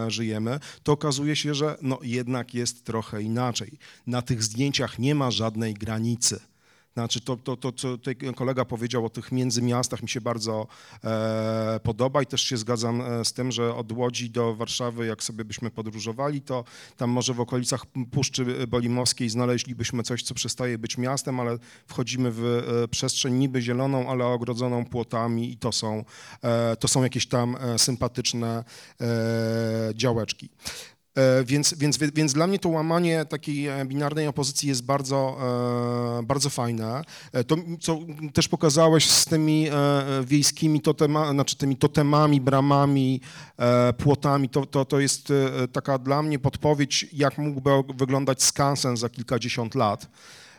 żyjemy, to okazuje się, że no jednak jest trochę inaczej. Na tych zdjęciach nie ma żadnej granicy. Znaczy to, to, to, co tutaj kolega powiedział o tych międzymiastach mi się bardzo e, podoba i też się zgadzam e, z tym, że od Łodzi do Warszawy, jak sobie byśmy podróżowali, to tam może w okolicach Puszczy Bolimowskiej znaleźlibyśmy coś, co przestaje być miastem, ale wchodzimy w e, przestrzeń niby zieloną, ale ogrodzoną płotami i to są, e, to są jakieś tam e, sympatyczne e, działeczki. E, Więc, więc, więc dla mnie to łamanie takiej e, binarnej opozycji jest bardzo, e, bardzo fajne. To, co też pokazałeś z tymi wiejskimi totema, znaczy tymi totemami, bramami, płotami, to, to, to jest taka dla mnie podpowiedź, jak mógłby wyglądać skansen za kilkadziesiąt lat.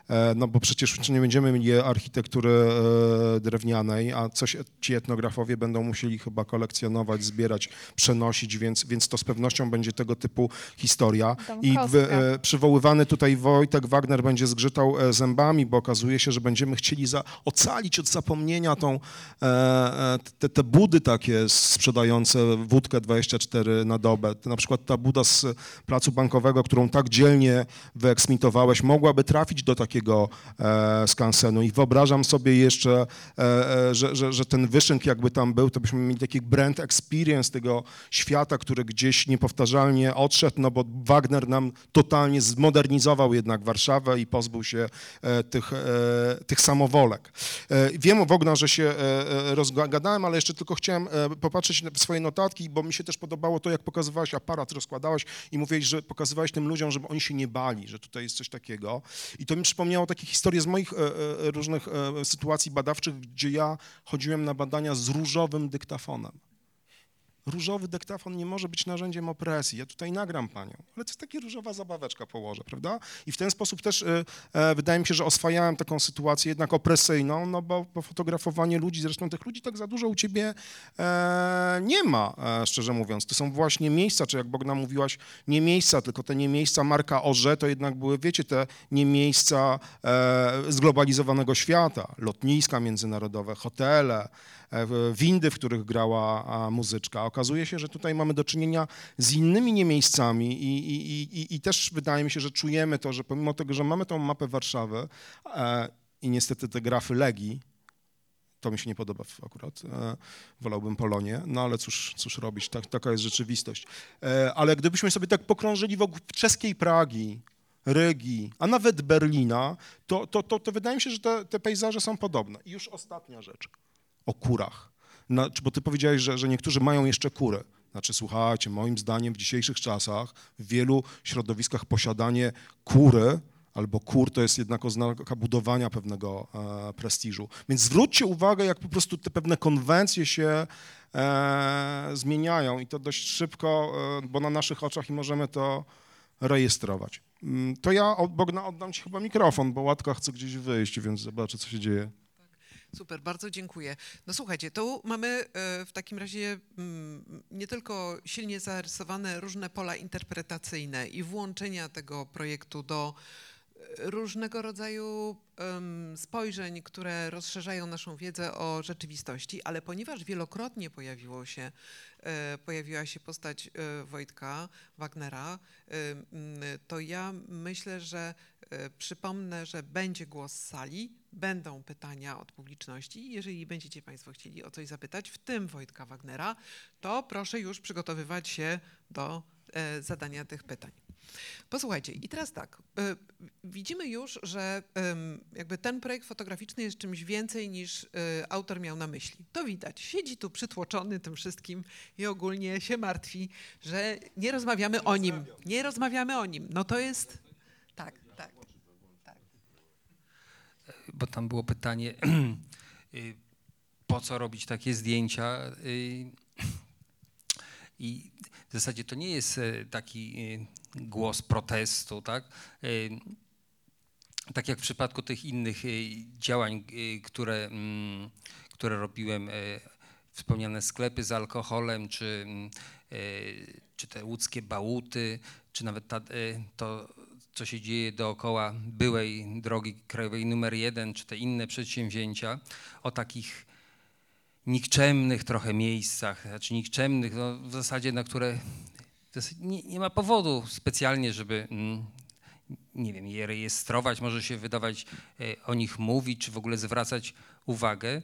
E, No bo przecież nie będziemy mieli architektury e, drewnianej, a coś ci etnografowie będą musieli chyba kolekcjonować, zbierać, przenosić, więc, więc to z pewnością będzie tego typu historia. I e, przywoływany tutaj Wojtek Wagner będzie zgrzytał zębami, bo okazuje się, że będziemy chcieli za, ocalić od zapomnienia tą, te, te budy takie sprzedające wódkę 24 na dobę. Na przykład ta buda z placu bankowego, którą tak dzielnie wyeksmitowałeś, mogłaby trafić do takiego e, skansenu. I wyobrażam sobie jeszcze, e, e, że, że, że ten wyszynk jakby tam był, to byśmy mieli taki brand experience tego świata, który gdzieś niepowtarzalnie odszedł, no bo Wagner nam totalnie zmodernizował jednak Warszawę i pozbył się tych, tych samowolek. Wiem, Wogna, że się rozgadałem, ale jeszcze tylko chciałem popatrzeć w swoje notatki, bo mi się też podobało to, jak pokazywałeś aparat, rozkładałeś i mówiłeś, że pokazywałeś tym ludziom, żeby oni się nie bali, że tutaj jest coś takiego. I to mi przypomniało takie historie z moich e, e, różnych e, sytuacji badawczych, gdzie ja chodziłem na badania z różowym dyktafonem. Różowy dyktafon nie może być narzędziem opresji. Ja tutaj nagram panią, ale to jest taka różowa zabaweczka położę, prawda? I w ten sposób też e, e, wydaje mi się, że oswajałem taką sytuację jednak opresyjną, no bo, bo fotografowanie ludzi, zresztą tych ludzi tak za dużo u ciebie e, nie ma, e, szczerze mówiąc. To są właśnie miejsca, czy jak Bogna mówiłaś, nie miejsca, tylko te nie miejsca Marka Orze, to jednak były, wiecie, te nie miejsca e, zglobalizowanego świata. Lotniska międzynarodowe, hotele, windy, w których grała muzyczka. Okazuje się, że tutaj mamy do czynienia z innymi niemieńcami i, i, i, i- i też wydaje mi się, że czujemy to, że pomimo tego, że mamy tą mapę Warszawy e, i niestety te grafy Legii, to mi się nie podoba akurat. E, wolałbym Polonię, no ale cóż, cóż robić, tak, taka jest rzeczywistość. E, ale gdybyśmy sobie tak pokrążyli wokół czeskiej Pragi, Rygi, a nawet Berlina, to, to, to, to wydaje mi się, że te, te pejzaże są podobne. I już ostatnia rzecz o kurach. Bo ty powiedziałeś, że, że niektórzy mają jeszcze kury. Znaczy, słuchajcie, moim zdaniem w dzisiejszych czasach w wielu środowiskach posiadanie kury albo kur to jest jednak oznaka budowania pewnego e, prestiżu. Więc zwróćcie uwagę, jak po prostu te pewne konwencje się e, zmieniają i to dość szybko, e, bo na naszych oczach i możemy to rejestrować. Mm, To ja, Bogna, oddam Ci chyba mikrofon, bo Łatka chce gdzieś wyjść, więc zobaczę, co się dzieje.
Super, bardzo dziękuję. No słuchajcie, tu mamy e, w takim razie mm, nie tylko silnie zarysowane różne pola interpretacyjne i włączenia tego projektu do e, różnego rodzaju spojrzeń, które rozszerzają naszą wiedzę o rzeczywistości, ale ponieważ wielokrotnie pojawiło się, e, pojawiła się postać Wojtka Wagnera, to ja myślę, że przypomnę, że będzie głos z sali, będą pytania od publiczności. Jeżeli będziecie Państwo chcieli o coś zapytać, w tym Wojtka Wagnera, to proszę już przygotowywać się do e, zadania tych pytań. Posłuchajcie, i teraz tak. e, Widzimy już, że jakby ten projekt fotograficzny jest czymś więcej niż e, autor miał na myśli. To widać. Siedzi tu przytłoczony tym wszystkim i ogólnie się martwi, że nie rozmawiamy o nim. Nie rozmawiamy o nim. No to jest. Tak, tak.
Bo tam było pytanie, y, po co robić takie zdjęcia. y, I w zasadzie to nie jest e, taki y, głos protestu, tak? Tak jak w przypadku tych innych działań, które, mm, które robiłem, y, wspomniane sklepy z alkoholem, czy, mm, y, czy te łódzkie bałuty, czy nawet ta, to, co się dzieje dookoła byłej drogi krajowej numer jeden, czy te inne przedsięwzięcia, o takich nikczemnych trochę miejscach, znaczy nikczemnych, no w zasadzie na które nie, nie ma powodu specjalnie, żeby mm, nie wiem, je rejestrować, może się wydawać e, o nich mówić, czy w ogóle zwracać uwagę.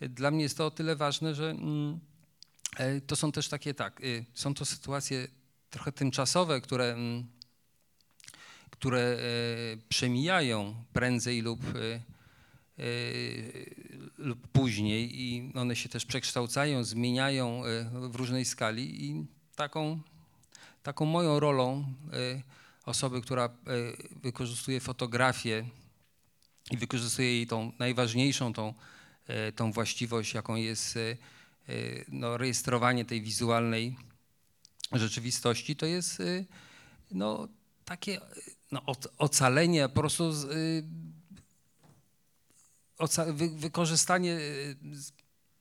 Dla mnie jest to o tyle ważne, że mm, e, to są też takie, tak, y, są to sytuacje trochę tymczasowe, które, mm, które e, przemijają prędzej lub, e, e, lub później i one się też przekształcają, zmieniają w różnej skali i taką, taką moją rolą osoby, która wykorzystuje fotografię i wykorzystuje jej tą najważniejszą, tą, tą właściwość, jaką jest no, rejestrowanie tej wizualnej rzeczywistości, to jest no, takie no, oc- ocalenie, po prostu z, y, wy, wykorzystanie, y,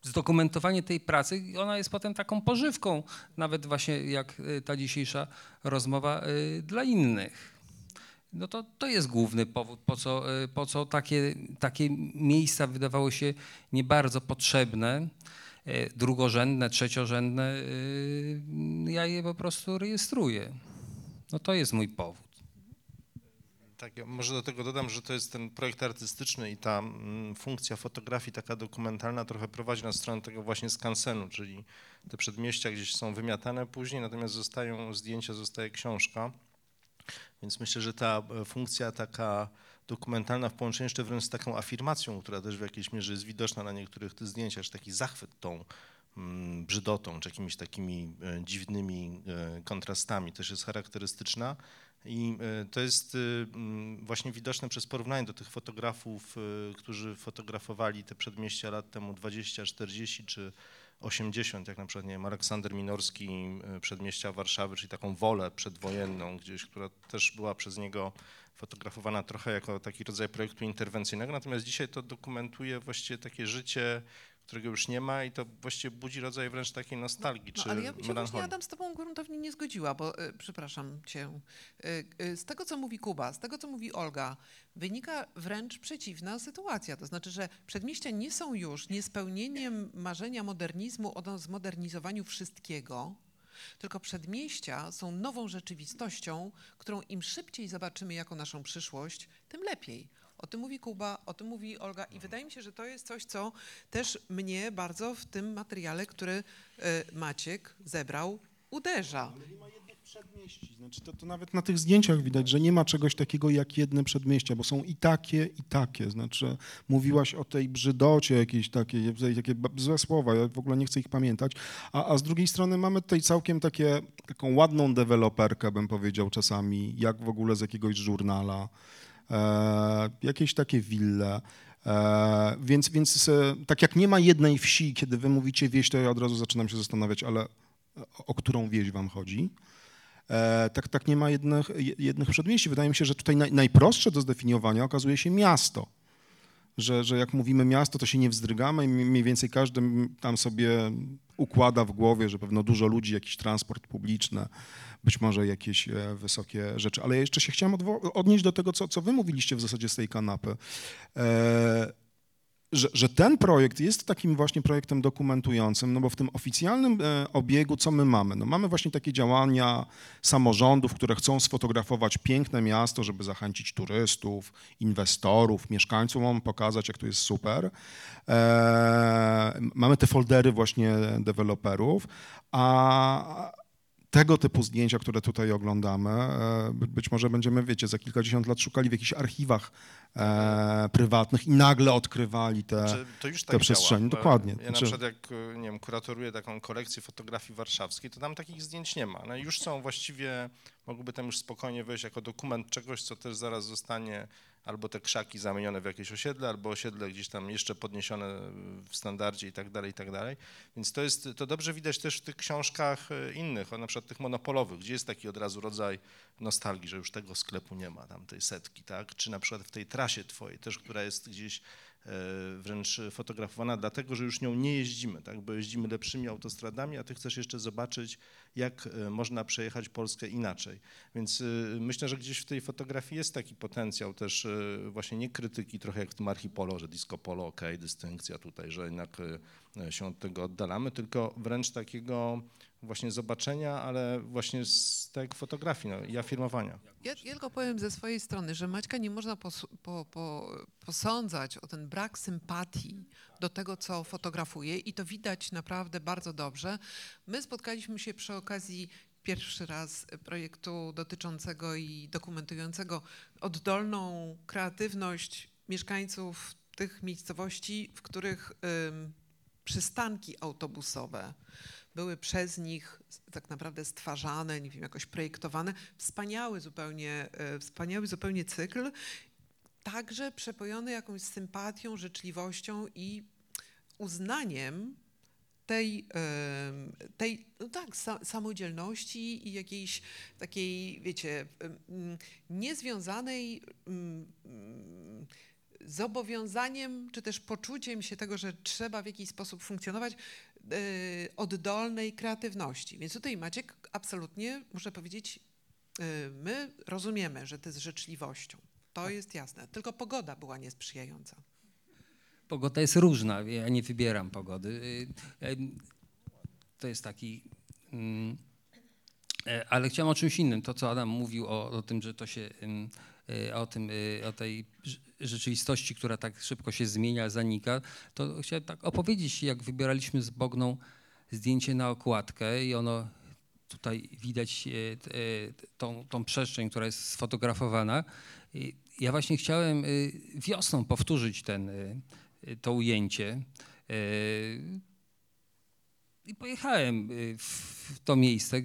zdokumentowanie tej pracy, i ona jest potem taką pożywką, nawet właśnie jak y, ta dzisiejsza rozmowa y, dla innych. No to, to jest główny powód, po co, y, po co takie, takie miejsca wydawało się nie bardzo potrzebne, y, drugorzędne, trzeciorzędne. Ja je po prostu rejestruję. No to jest mój powód.
Tak, ja może do tego dodam, że to jest ten projekt artystyczny i ta mm, funkcja fotografii taka dokumentalna trochę prowadzi na stronę tego właśnie skansenu, czyli te przedmieścia gdzieś są wymiatane później, natomiast zostają zdjęcia, zostaje książka. Więc myślę, że ta e, funkcja taka dokumentalna w połączeniu jeszcze wręcz z taką afirmacją, która też w jakiejś mierze jest widoczna na niektórych tych zdjęciach, taki zachwyt tą brzydotą, czy jakimiś takimi e, dziwnymi e, kontrastami też jest charakterystyczna. I e, to jest e, mm, właśnie widoczne przez porównanie do tych fotografów, e, którzy fotografowali te przedmieścia lat temu 20, 40 czy 80, jak na przykład nie wiem, Aleksander Minorski, e, przedmieścia Warszawy, czyli taką wolę przedwojenną gdzieś, która też była przez niego fotografowana trochę jako taki rodzaj projektu interwencyjnego, natomiast dzisiaj to dokumentuje właściwie takie życie, którego już nie ma i to właściwie budzi rodzaj wręcz takiej nostalgii
No,
czy
ale ja bym się właśnie. Adam, z tobą gruntownie nie zgodziła, bo y, przepraszam cię. Y, y, z tego, co mówi Kuba, z tego, co mówi Olga, wynika wręcz przeciwna sytuacja. To znaczy, że przedmieścia nie są już niespełnieniem marzenia modernizmu o zmodernizowaniu wszystkiego, tylko przedmieścia są nową rzeczywistością, którą im szybciej zobaczymy jako naszą przyszłość, tym lepiej. O tym mówi Kuba, o tym mówi Olga i wydaje mi się, że to jest coś, co też mnie bardzo w tym materiale, który y, Maciek zebrał, uderza.
Przedmieści. Znaczy to, to nawet na tych zdjęciach widać, że nie ma czegoś takiego jak jedne przedmieścia, bo są i takie, i takie. Znaczy mówiłaś o tej brzydocie jakiejś takiej, takie złe słowa, ja w ogóle nie chcę ich pamiętać. A, a z drugiej strony mamy tutaj całkiem takie, taką ładną deweloperkę, bym powiedział czasami, jak w ogóle z jakiegoś żurnala. E, jakieś takie wille. E, więc, więc e, tak jak nie ma jednej wsi, kiedy wy mówicie wieś, to ja od razu zaczynam się zastanawiać, ale o, którą wieś wam chodzi? Tak, tak nie ma jednych, jednych przedmieści. Wydaje mi się, że tutaj naj, najprostsze do zdefiniowania okazuje się miasto. Że, że jak mówimy miasto, to się nie wzdrygamy i mniej więcej każdy tam sobie układa w głowie, że pewno dużo ludzi, jakiś transport publiczny, być może jakieś e, wysokie rzeczy. Ale ja jeszcze się chciałem odnieść do tego, co, co wy mówiliście w zasadzie z tej kanapy. E, że, że, ten projekt jest takim właśnie projektem dokumentującym, no bo w tym oficjalnym e, obiegu co my mamy? No mamy właśnie takie działania samorządów, które chcą sfotografować piękne miasto, żeby zachęcić turystów, inwestorów, mieszkańców, mamy pokazać, jak to jest super. Mamy te foldery właśnie deweloperów, a, tego typu zdjęcia, które tutaj oglądamy, e, być może będziemy, wiecie, za kilkadziesiąt lat szukali w jakichś archiwach e, prywatnych i nagle odkrywali te,
znaczy, to już tak
te przestrzenie.
Działa.
Dokładnie.
Ja
znaczy...
na przykład jak nie wiem, kuratoruję taką kolekcję fotografii warszawskiej, to tam takich zdjęć nie ma. No już są właściwie, mogłyby tam już spokojnie wejść jako dokument czegoś, co też zaraz zostanie albo te krzaki zamienione w jakieś osiedle, albo osiedle gdzieś tam jeszcze podniesione w standardzie i tak dalej, i tak dalej. Więc to jest, to dobrze widać też w tych książkach e, innych, na przykład tych monopolowych, gdzie jest taki od razu rodzaj nostalgii, że już tego sklepu nie ma, tam tej setki, tak? Czy na przykład w tej trasie twojej też, która jest gdzieś wręcz fotografowana, dlatego że już nią nie jeździmy, tak? bo jeździmy lepszymi autostradami, a ty chcesz jeszcze zobaczyć, jak e, można przejechać Polskę inaczej. Więc myślę, że gdzieś w tej fotografii jest taki potencjał też właśnie nie krytyki, trochę jak w tym archipolo, że disco polo, ok, dystynkcja tutaj, że jednak się od tego oddalamy, tylko wręcz takiego właśnie zobaczenia, ale właśnie z tej fotografii no, i afirmowania.
Ja, ja, tylko powiem ze swojej strony, że Maćka nie można pos, po, po, posądzać o ten brak sympatii do tego, co fotografuje i to widać naprawdę bardzo dobrze. My spotkaliśmy się przy okazji pierwszy raz projektu dotyczącego i dokumentującego oddolną kreatywność mieszkańców tych miejscowości, w których przystanki autobusowe były przez nich tak naprawdę stwarzane, nie wiem, jakoś projektowane. Wspaniały zupełnie, e, wspaniały zupełnie cykl, także przepojony jakąś sympatią, życzliwością i uznaniem tej, tej no tak, samodzielności i jakiejś takiej, wiecie, niezwiązanej zobowiązaniem, czy też poczuciem się tego, że trzeba w jakiś sposób funkcjonować, oddolnej kreatywności. Więc tutaj Maciek absolutnie, muszę powiedzieć, y, my rozumiemy, że to jest życzliwością. To tak. jest jasne. Tylko pogoda była niesprzyjająca.
Pogoda jest różna. Ja nie wybieram pogody. Y, to jest taki. Mm, e, ale chciałem o czymś innym. To, co Adam mówił o, o tym, że to się Y, o, tym, y, o tej rzeczywistości, która tak szybko się zmienia, zanika, to chciałem tak opowiedzieć, jak wybieraliśmy z Bogną zdjęcie na okładkę i ono tutaj widać y, tą, tą przestrzeń, która jest sfotografowana. Ja właśnie chciałem wiosną powtórzyć ten, to ujęcie. I pojechałem y, w to miejsce.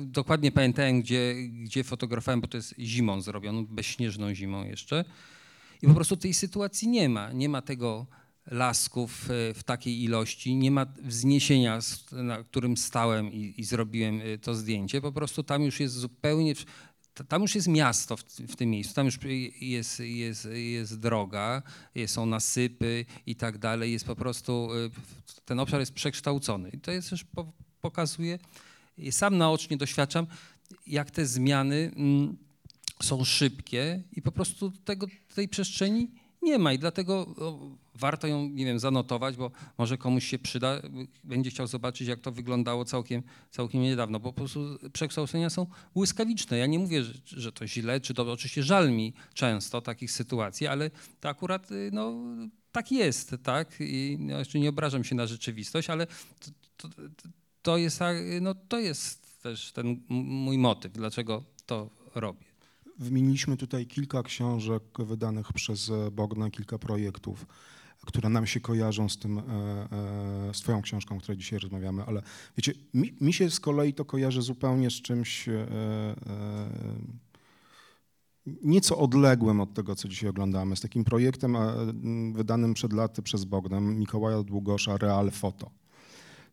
dokładnie pamiętałem, gdzie, gdzie fotografowałem, bo to jest zimą zrobioną, bezśnieżną zimą jeszcze. I po prostu tej sytuacji nie ma. Nie ma tego lasków w, w takiej ilości, nie ma wzniesienia, na którym stałem i, i, zrobiłem y, to zdjęcie. Po prostu tam już jest zupełnie, tam już jest miasto w, w, tym miejscu, tam już jest, jest, jest droga, są nasypy i tak dalej, jest po prostu, y, ten obszar jest przekształcony. I to jest też pokazuje, sam naocznie doświadczam, jak te zmiany mm, są szybkie i po prostu tego, tej przestrzeni nie ma i dlatego warto ją, nie wiem, zanotować, bo może komuś się przyda, będzie chciał zobaczyć, jak to wyglądało całkiem, całkiem niedawno, bo po prostu przekształcenia są błyskawiczne. Ja nie mówię, że, że to źle, czy to oczywiście żal mi często takich sytuacji, ale to akurat y, no, tak jest, tak? I no, jeszcze nie obrażam się na rzeczywistość, ale to, to, to, jest, no, to jest też ten mój motyw, dlaczego to robię.
Wymieniliśmy tutaj kilka książek wydanych przez Bogna, kilka projektów, które nam się kojarzą z tym, e, e, z twoją książką, o której dzisiaj rozmawiamy, ale wiecie, mi, mi się z kolei to kojarzy zupełnie z czymś, e, nieco odległym od tego, co dzisiaj oglądamy, z takim projektem e, wydanym przed laty przez Bogdan Mikołaja Długosza Real Foto.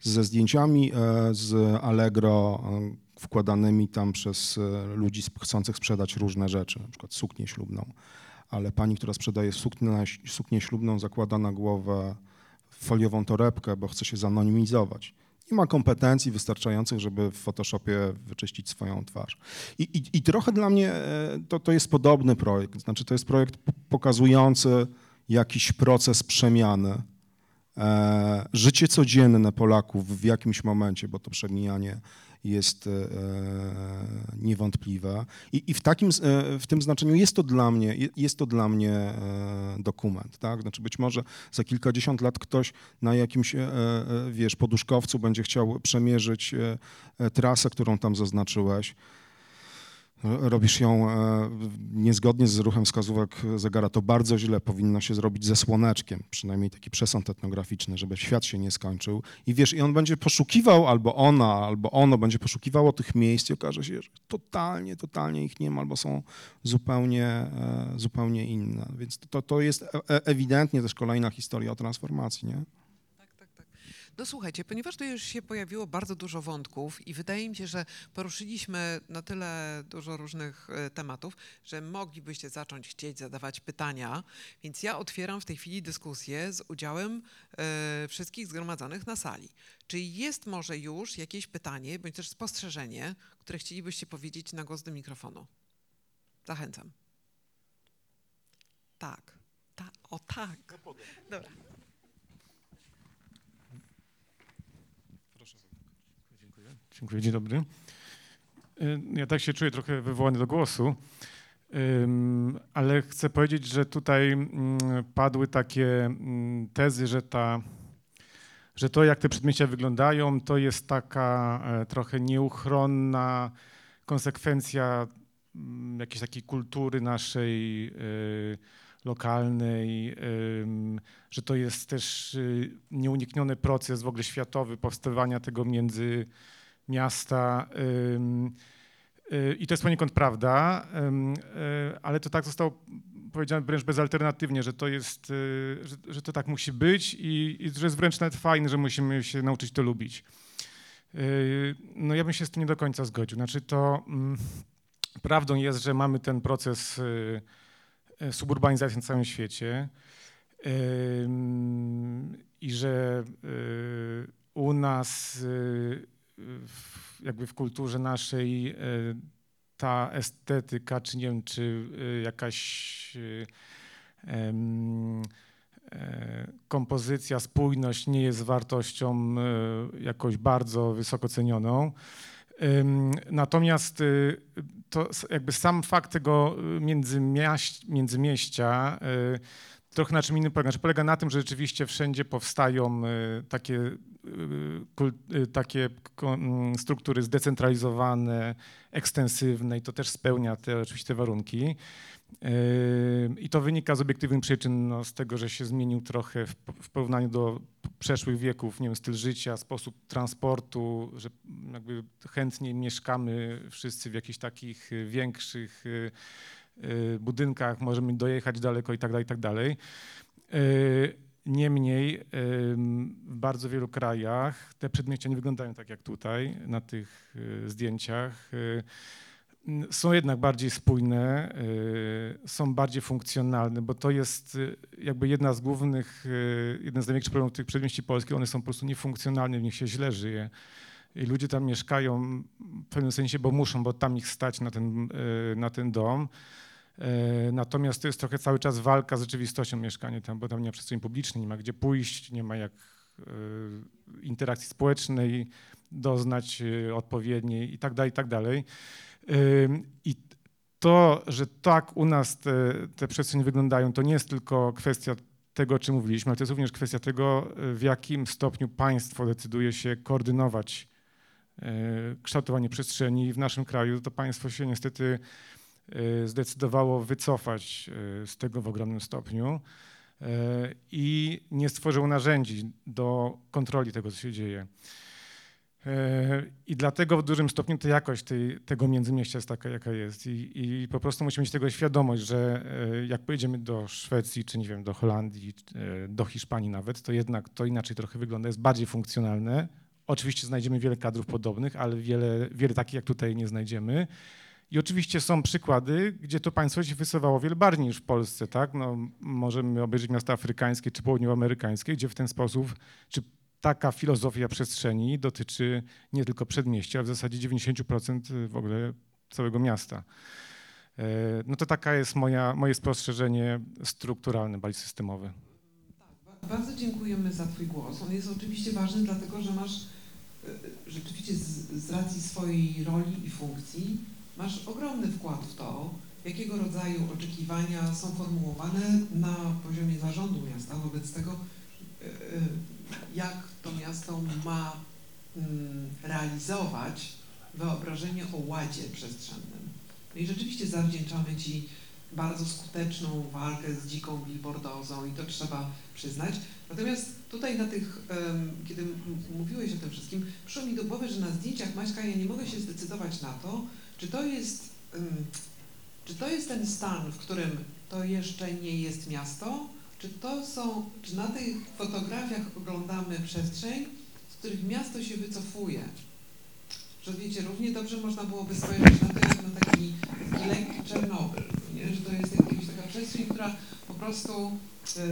Ze zdjęciami e, z Allegro e, wkładanymi tam przez ludzi chcących sprzedać różne rzeczy, na przykład suknię ślubną. Ale pani, która sprzedaje suknię, suknię ślubną, zakłada na głowę foliową torebkę, bo chce się zanonimizować nie ma kompetencji wystarczających, żeby w Photoshopie wyczyścić swoją twarz. I, i, i trochę dla mnie e, to, to jest podobny projekt. Znaczy, to jest projekt pokazujący jakiś proces przemiany. E, życie codzienne Polaków w jakimś momencie, bo to przemijanie jest e, niewątpliwe. I, I, w, takim, e, w tym znaczeniu jest to dla mnie, jest to dla mnie dokument. Tak? Znaczy być może za kilkadziesiąt lat ktoś na jakimś, wiesz, poduszkowcu będzie chciał przemierzyć trasę, którą tam zaznaczyłeś robisz ją e, niezgodnie z ruchem wskazówek zegara, to bardzo źle powinno się zrobić ze słoneczkiem, przynajmniej taki przesąd etnograficzny, żeby świat się nie skończył. I wiesz, i on będzie poszukiwał, albo ona, albo ono będzie poszukiwało tych miejsc i okaże się, że totalnie, totalnie ich nie ma, albo są zupełnie, e, zupełnie inne. Więc to, to jest e, ewidentnie też kolejna historia o transformacji, nie?
No słuchajcie, ponieważ tu już się pojawiło bardzo dużo wątków i wydaje mi się, że poruszyliśmy na tyle dużo różnych e, tematów, że moglibyście zacząć chcieć zadawać pytania, więc ja otwieram w tej chwili dyskusję z udziałem e, wszystkich zgromadzonych na sali. Czy jest może już jakieś pytanie, bądź też spostrzeżenie, które chcielibyście powiedzieć na głos do mikrofonu? Zachęcam. Tak. Ta, o tak. Dobra.
Dziękuję, dzień dobry. Y, ja tak się czuję trochę wywołany do głosu, ale chcę powiedzieć, że tutaj mm, padły takie mm, tezy, że, ta, że to, jak te przedmieścia wyglądają, to jest taka e, trochę nieuchronna konsekwencja mm, jakiejś takiej kultury naszej y, lokalnej, że to jest też y, nieunikniony proces w ogóle światowy powstawania tego między miasta. Y, I to jest poniekąd prawda, y, ale to tak zostało powiedziane wręcz bezalternatywnie, że to jest, y, że, że to tak musi być i, i, że jest wręcz nawet fajne, że musimy się nauczyć to lubić. No ja bym się z tym nie do końca zgodził. Znaczy to mm, prawdą jest, że mamy ten proces suburbanizacji na całym świecie i że u nas w, jakby w kulturze naszej e, ta estetyka, czy nie wiem, czy e, jakaś e, kompozycja, spójność nie jest wartością jakoś bardzo wysoko cenioną. Natomiast to jakby sam fakt tego międzymieścia trochę na czym innym polega. Znaczy polega na tym, że rzeczywiście wszędzie powstają takie Y, y, takie mm, struktury zdecentralizowane, ekstensywne i to też spełnia te oczywiście warunki. Y, I to wynika z obiektywnych przyczyn, no, z tego, że się zmienił trochę w, w, porównaniu do przeszłych wieków, nie wiem, styl życia, sposób transportu, że jakby chętnie mieszkamy wszyscy w jakichś takich większych budynkach, możemy dojechać daleko i tak dalej, i tak dalej. Niemniej w bardzo wielu krajach te przedmieścia nie wyglądają tak jak tutaj na tych y, zdjęciach. Y, są jednak bardziej spójne, y, są bardziej funkcjonalne, bo to jest jakby jedna z głównych, jeden z największych problemów tych przedmieści polskich. One są po prostu niefunkcjonalne, w nich się źle żyje. I ludzie tam mieszkają w pewnym sensie, bo muszą, bo tam ich stać na ten, na ten dom. E, natomiast to jest trochę cały czas walka z rzeczywistością mieszkania tam, bo tam nie ma przestrzeni publicznej, nie ma gdzie pójść, nie ma jak e, interakcji społecznej doznać e, odpowiedniej i tak dalej, i tak dalej. I to, że tak u nas te, te przestrzenie wyglądają, to nie jest tylko kwestia tego, o czym mówiliśmy, ale to jest również kwestia tego, w jakim stopniu państwo decyduje się koordynować kształtowanie przestrzeni. W naszym kraju to państwo się niestety zdecydowało wycofać y, z tego w ogromnym stopniu y, i nie stworzyło narzędzi do kontroli tego, co się dzieje. I dlatego w dużym stopniu ta jakość tej, tego międzymieścia jest taka, jaka jest. I, I po prostu musimy mieć tego świadomość, że jak pojedziemy do Szwecji, czy nie wiem, do Holandii, do Hiszpanii nawet, to jednak to inaczej trochę wygląda, jest bardziej funkcjonalne. Oczywiście znajdziemy wiele kadrów podobnych, ale wiele, wiele takich jak tutaj nie znajdziemy. I oczywiście są przykłady, gdzie to państwo się wysuwało wiele bardziej niż w Polsce, tak? No, możemy obejrzeć miasta afrykańskie czy południowoamerykańskie, gdzie w ten sposób, czy taka filozofia przestrzeni dotyczy nie tylko przedmieścia, a w zasadzie 90% w ogóle całego miasta. E, no to taka jest moja, moje spostrzeżenie strukturalne, bardziej systemowe.
Tak, bardzo dziękujemy za Twój głos. On jest oczywiście ważny, dlatego że masz e, rzeczywiście z, z racji swojej roli i funkcji, masz ogromny wkład w to, jakiego rodzaju oczekiwania są formułowane na poziomie zarządu miasta. Wobec tego e, jak to miasto ma mm, realizować wyobrażenie o ładzie przestrzennym. No i rzeczywiście zawdzięczamy Ci bardzo skuteczną walkę z dziką billboardozą i to trzeba przyznać. Natomiast tutaj na tych, kiedy mówiłeś o tym wszystkim, przyszło mi do głowy, że na zdjęciach Maćka ja nie mogę się zdecydować na to, czy to jest, czy to jest ten stan, w którym to jeszcze nie jest miasto, czy to są, czy na tych fotografiach oglądamy przestrzeń, z których miasto się wycofuje? Że wiecie, równie dobrze można byłoby spojrzeć na to na taki, taki lekki Czernobyl, nie? że to jest jakaś taka przestrzeń, która po prostu yy,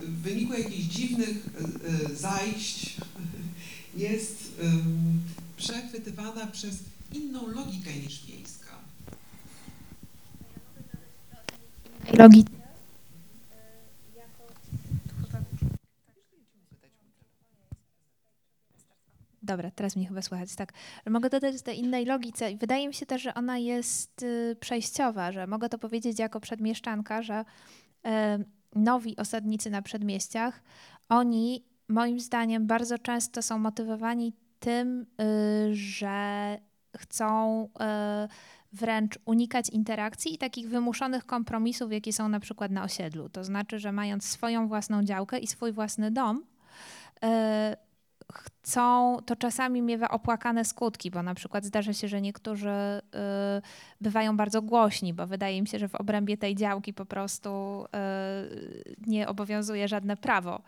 yy, w wyniku jakichś dziwnych yy, zajść jest przechwytywana przez inną logikę niż wiejska.
Logika Dobra, teraz mnie chyba słychać, tak. Mogę dodać do innej logice wydaje mi się też, że ona jest y, przejściowa, że mogę to powiedzieć jako przedmieszczanka, że y, nowi osadnicy na przedmieściach, oni moim zdaniem bardzo często są motywowani tym, y, że chcą wręcz unikać interakcji i takich wymuszonych kompromisów, jakie są na przykład na osiedlu. To znaczy, że mając swoją własną działkę i swój własny dom, chcą, to czasami miewa opłakane skutki, bo na przykład zdarza się, że niektórzy y, bywają bardzo głośni, bo wydaje mi się, że w obrębie tej działki po prostu y, nie obowiązuje żadne prawo.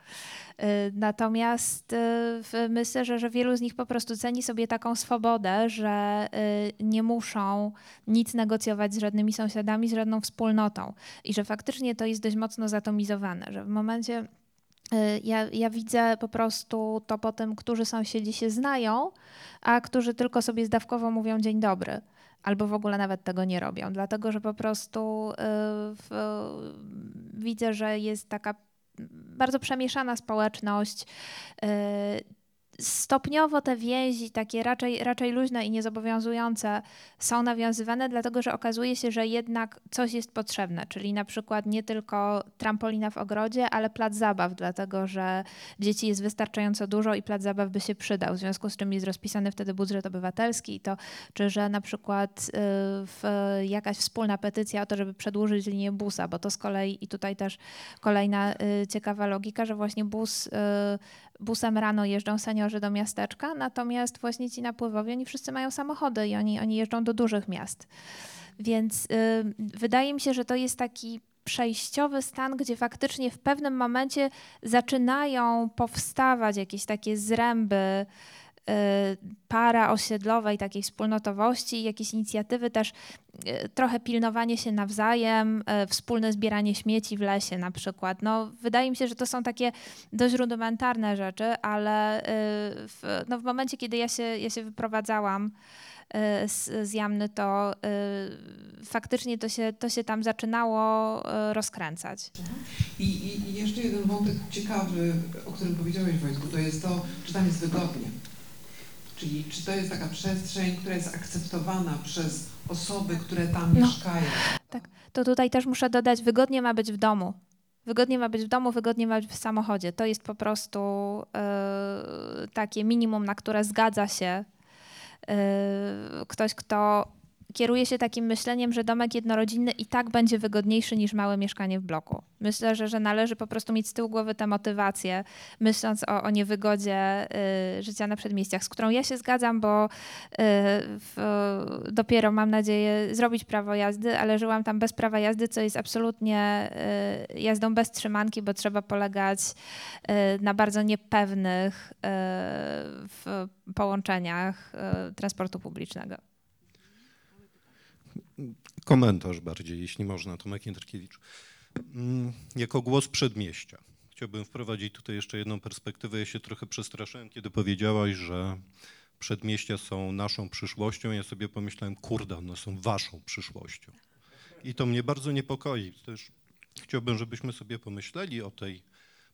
Y, natomiast y, myślę, że, że wielu z nich po prostu ceni sobie taką swobodę, że y, nie muszą nic negocjować z żadnymi sąsiadami, z żadną wspólnotą i że faktycznie to jest dość mocno zatomizowane, że w momencie ja, ja, widzę po prostu to po tym, którzy sąsiedzi się znają, a którzy tylko sobie zdawkowo mówią dzień dobry, albo w ogóle nawet tego nie robią, dlatego że po prostu y, w, widzę, że jest taka bardzo przemieszana społeczność. Stopniowo te więzi, takie raczej, raczej luźne i niezobowiązujące, są nawiązywane, dlatego że okazuje się, że jednak coś jest potrzebne, czyli na przykład nie tylko trampolina w ogrodzie, ale plac zabaw, dlatego że dzieci jest wystarczająco dużo i plac zabaw by się przydał, w związku z czym jest rozpisany wtedy budżet obywatelski i to, czy że na przykład y, jakaś wspólna petycja o to, żeby przedłużyć linię busa, bo to z kolei i tutaj też kolejna y, ciekawa logika, że właśnie bus y, busem rano jeżdżą seniorzy do miasteczka, natomiast właśnie ci napływowi, oni wszyscy mają samochody i oni, oni jeżdżą do dużych miast. Więc y, wydaje mi się, że to jest taki przejściowy stan, gdzie faktycznie w pewnym momencie zaczynają powstawać jakieś takie zręby, para osiedlowej, takiej wspólnotowości, jakieś inicjatywy też, y, trochę pilnowanie się nawzajem, y, wspólne zbieranie śmieci w lesie na przykład. No, wydaje mi się, że to są takie dość rudymentarne rzeczy, ale w, no, w momencie, kiedy ja się, ja się wyprowadzałam, z, z Jamny, to y, faktycznie to się, to się tam zaczynało y, rozkręcać.
I, I, jeszcze jeden wątek ciekawy, o którym powiedziałeś Wojtku, to jest to, czy tam jest wygodnie. Czyli czy to jest taka przestrzeń, która jest akceptowana przez osoby, które tam no, mieszkają?
Tak, to tutaj też muszę dodać, wygodnie ma być w domu. Wygodnie ma być w domu, wygodnie ma być w samochodzie. To jest po prostu yy, takie minimum, na które zgadza się yy, ktoś, kto kieruję się takim myśleniem, że domek jednorodzinny i tak będzie wygodniejszy niż małe mieszkanie w bloku. Myślę, że, że należy po prostu mieć z tyłu głowy tę motywację, myśląc o, o niewygodzie y, życia na przedmieściach, z którą ja się zgadzam, bo y, w, dopiero mam nadzieję zrobić prawo jazdy, ale żyłam tam bez prawa jazdy, co jest absolutnie y, jazdą bez trzymanki, bo trzeba polegać y, na bardzo niepewnych y, połączeniach y, transportu publicznego.
Komentarz bardziej, jeśli można, Tomek Jędrkiewicz. Mm, Jako głos przedmieścia. Chciałbym wprowadzić tutaj jeszcze jedną perspektywę. Ja się trochę przestraszyłem, kiedy powiedziałaś, że przedmieścia są naszą przyszłością. Ja sobie pomyślałem, kurde, one są waszą przyszłością. I to mnie bardzo niepokoi. Też chciałbym, żebyśmy sobie pomyśleli o tej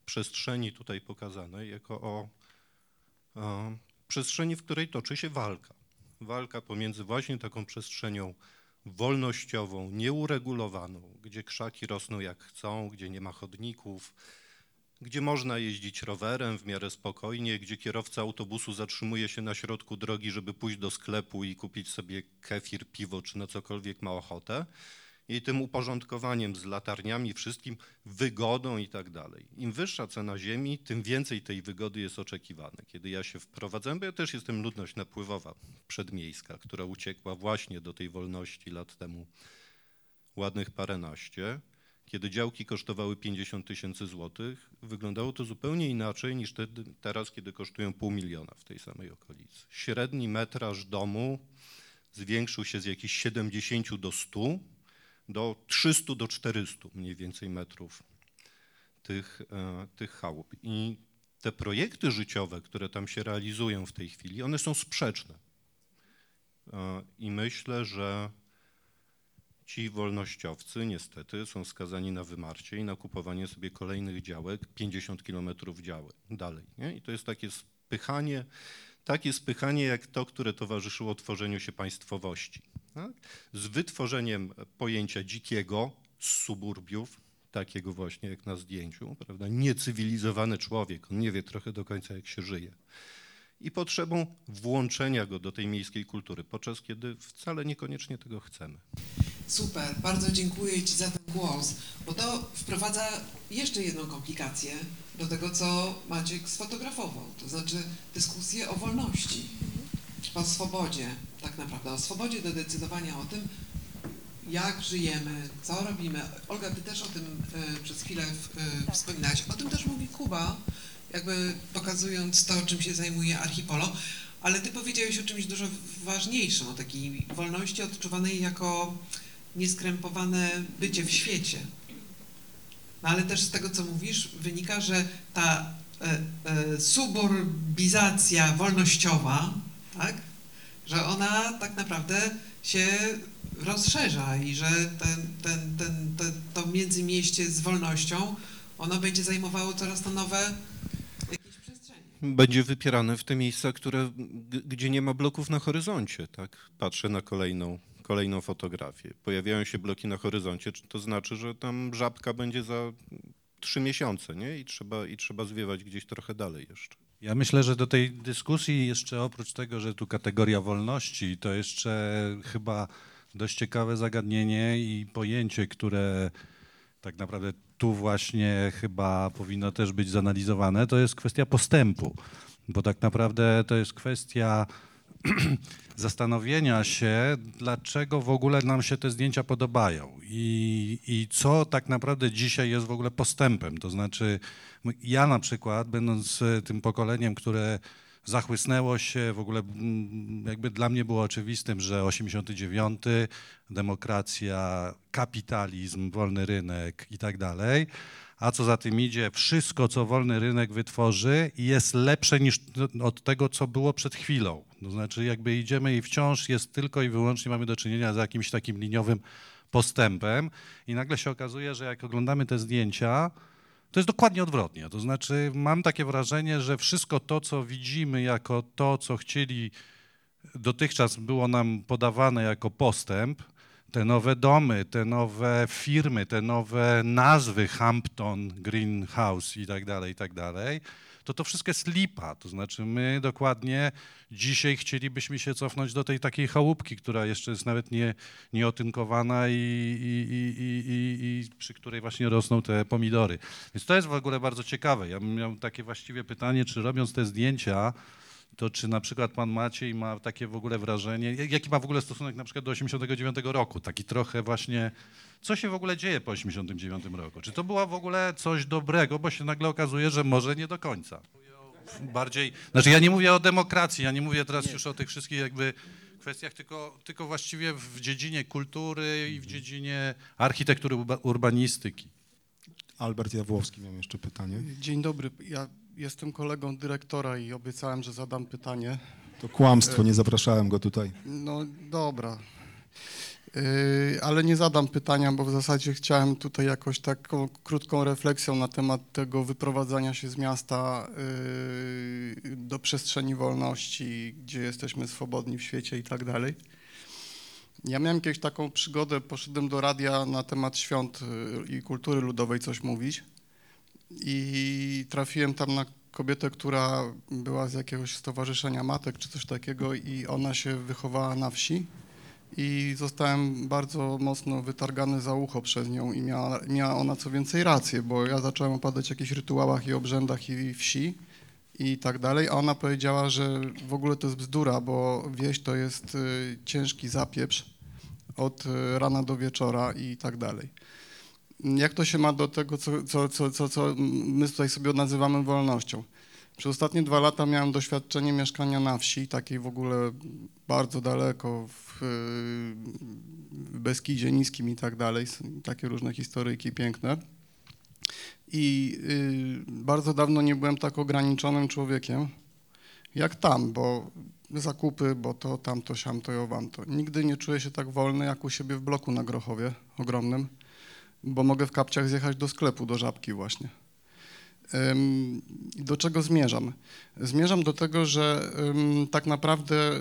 przestrzeni tutaj pokazanej jako o, o przestrzeni, w której toczy się walka. Walka pomiędzy właśnie taką przestrzenią wolnościową, nieuregulowaną, gdzie krzaki rosną jak chcą, gdzie nie ma chodników, gdzie można jeździć rowerem w miarę spokojnie, gdzie kierowca autobusu zatrzymuje się na środku drogi, żeby pójść do sklepu i kupić sobie kefir, piwo czy na cokolwiek ma ochotę. I tym uporządkowaniem z latarniami, wszystkim, wygodą i tak dalej. Im wyższa cena ziemi, tym więcej tej wygody jest oczekiwane. Kiedy ja się wprowadzałem, bo ja też jestem ludność napływowa przedmiejska, która uciekła właśnie do tej wolności lat temu ładnych paręnaście, kiedy działki kosztowały 50 tysięcy złotych, wyglądało to zupełnie inaczej niż te, teraz, kiedy kosztują pół miliona w tej samej okolicy. Średni metraż domu zwiększył się z jakichś 70 do 100 do 300 do 400 mniej więcej metrów tych, e, tych chałup. I te projekty życiowe, które tam się realizują w tej chwili, one są sprzeczne. E, I myślę, że ci wolnościowcy niestety są skazani na wymarcie i na kupowanie sobie kolejnych działek 50 kilometrów działek dalej. Nie? I to jest takie spychanie, takie spychanie jak to, które towarzyszyło tworzeniu się państwowości. Tak? Z wytworzeniem pojęcia dzikiego z suburbiów, takiego właśnie jak na zdjęciu, prawda? niecywilizowany człowiek, on nie wie trochę do końca jak się żyje. I potrzebą włączenia go do tej miejskiej kultury, podczas kiedy wcale niekoniecznie tego chcemy.
Super, bardzo dziękuję Ci za ten głos, bo to wprowadza jeszcze jedną komplikację do tego, co Maciek sfotografował, to znaczy dyskusję o wolności, o swobodzie, tak naprawdę, o swobodzie do decydowania o tym, jak żyjemy, co robimy. Olga, Ty też o tym e, przez chwilę e, wspominałaś. O tym też mówi Kuba, jakby pokazując to, czym się zajmuje Archipolo, ale Ty powiedziałeś o czymś dużo ważniejszym, o takiej wolności odczuwanej jako nieskrępowane bycie w świecie. No ale też z tego, co mówisz, wynika, że ta e, e, suburbizacja wolnościowa, tak, że ona tak naprawdę się rozszerza i że ten, ten, ten, ten, to międzymieście z wolnością, ono będzie zajmowało coraz to nowe jakieś przestrzenie.
Będzie wypierane w te miejsca, które, gdzie nie ma bloków na horyzoncie. Tak? Patrzę na kolejną, kolejną fotografię. Pojawiają się bloki na horyzoncie, to znaczy, że tam żabka będzie za trzy miesiące nie? I, trzeba, i trzeba zwiewać gdzieś trochę dalej jeszcze.
Ja myślę, że do tej dyskusji jeszcze oprócz tego, że tu kategoria wolności, to jeszcze chyba dość ciekawe zagadnienie i pojęcie, które tak naprawdę tu właśnie chyba powinno też być zanalizowane, to jest kwestia postępu. Bo tak naprawdę to jest kwestia zastanowienia się, dlaczego w ogóle nam się te zdjęcia podobają i, i co tak naprawdę dzisiaj jest w ogóle postępem. To znaczy, ja na przykład, będąc e, tym pokoleniem, które zachłysnęło się, w ogóle jakby dla mnie było oczywistym, że 89, demokracja, kapitalizm, wolny rynek i tak dalej, a co za tym idzie, wszystko, co wolny rynek wytworzy, jest lepsze niż od tego, co było przed chwilą. To znaczy, jakby idziemy i wciąż jest tylko i wyłącznie mamy do czynienia z jakimś takim liniowym postępem i nagle się okazuje, że jak oglądamy te zdjęcia, to jest dokładnie odwrotnie. To znaczy, mam takie wrażenie, że wszystko to, co widzimy jako to, co chcieli dotychczas było nam podawane jako postęp, te nowe domy, te nowe firmy, te nowe nazwy Hampton, Greenhouse i tak dalej, i tak dalej, to to wszystko jest lipa. To znaczy my dokładnie dzisiaj chcielibyśmy się cofnąć do tej takiej chałupki, która jeszcze jest nawet nie, nieotynkowana i, i, i, i, przy której właśnie rosną te pomidory. Więc to jest w ogóle bardzo ciekawe. Ja bym miał takie właściwie pytanie, czy robiąc te zdjęcia, to czy na przykład pan Maciej ma takie w ogóle wrażenie, jaki ma w ogóle stosunek na przykład do 89 roku, taki trochę właśnie, co się w ogóle dzieje po 89 roku? Czy to było w ogóle coś dobrego, bo się nagle okazuje, że może nie do końca. Bardziej, znaczy ja nie mówię o demokracji, ja nie mówię teraz już o tych wszystkich jakby kwestiach, tylko, tylko właściwie w dziedzinie kultury i w dziedzinie architektury urba- urbanistyki.
Albert Jawłowski miał jeszcze pytanie.
Dzień dobry. Ja jestem kolegą dyrektora i obiecałem, że zadam pytanie.
To kłamstwo, nie zapraszałem go tutaj.
No dobra. Yy, ale nie zadam pytania, bo w zasadzie chciałem tutaj jakoś taką krótką refleksją na temat tego wyprowadzania się z miasta yy, do przestrzeni wolności, gdzie jesteśmy swobodni w świecie i tak dalej. Ja miałem kiedyś taką przygodę, poszedłem do radia na temat świąt yy, i kultury ludowej coś mówić i trafiłem tam na kobietę, która była z jakiegoś stowarzyszenia matek czy coś takiego i ona się wychowała na wsi i zostałem bardzo mocno wytargany za ucho przez nią i miała, miała ona co więcej rację, bo ja zacząłem opadać w jakichś rytuałach i obrzędach i wsi i tak dalej, a ona powiedziała, że w ogóle to jest bzdura, bo wieś to jest y, ciężki zapieprz od y, rana do wieczora i tak dalej. Jak to się ma do tego, co, co, co, co, co my tutaj sobie nazywamy wolnością? Przez ostatnie dwa lata miałem doświadczenie mieszkania na wsi, takiej w ogóle bardzo daleko, w, Beskidzie Niskim i tak dalej, takie różne historyjki piękne. I y, bardzo dawno nie byłem tak ograniczonym człowiekiem, jak tam, bo zakupy, bo to, tamto, siamto i owamto. Nigdy nie czuję się tak wolny, jak u siebie w bloku na Grochowie ogromnym, bo mogę w kapciach zjechać do sklepu, do Żabki właśnie. Do czego zmierzam? Zmierzam do tego, że tak naprawdę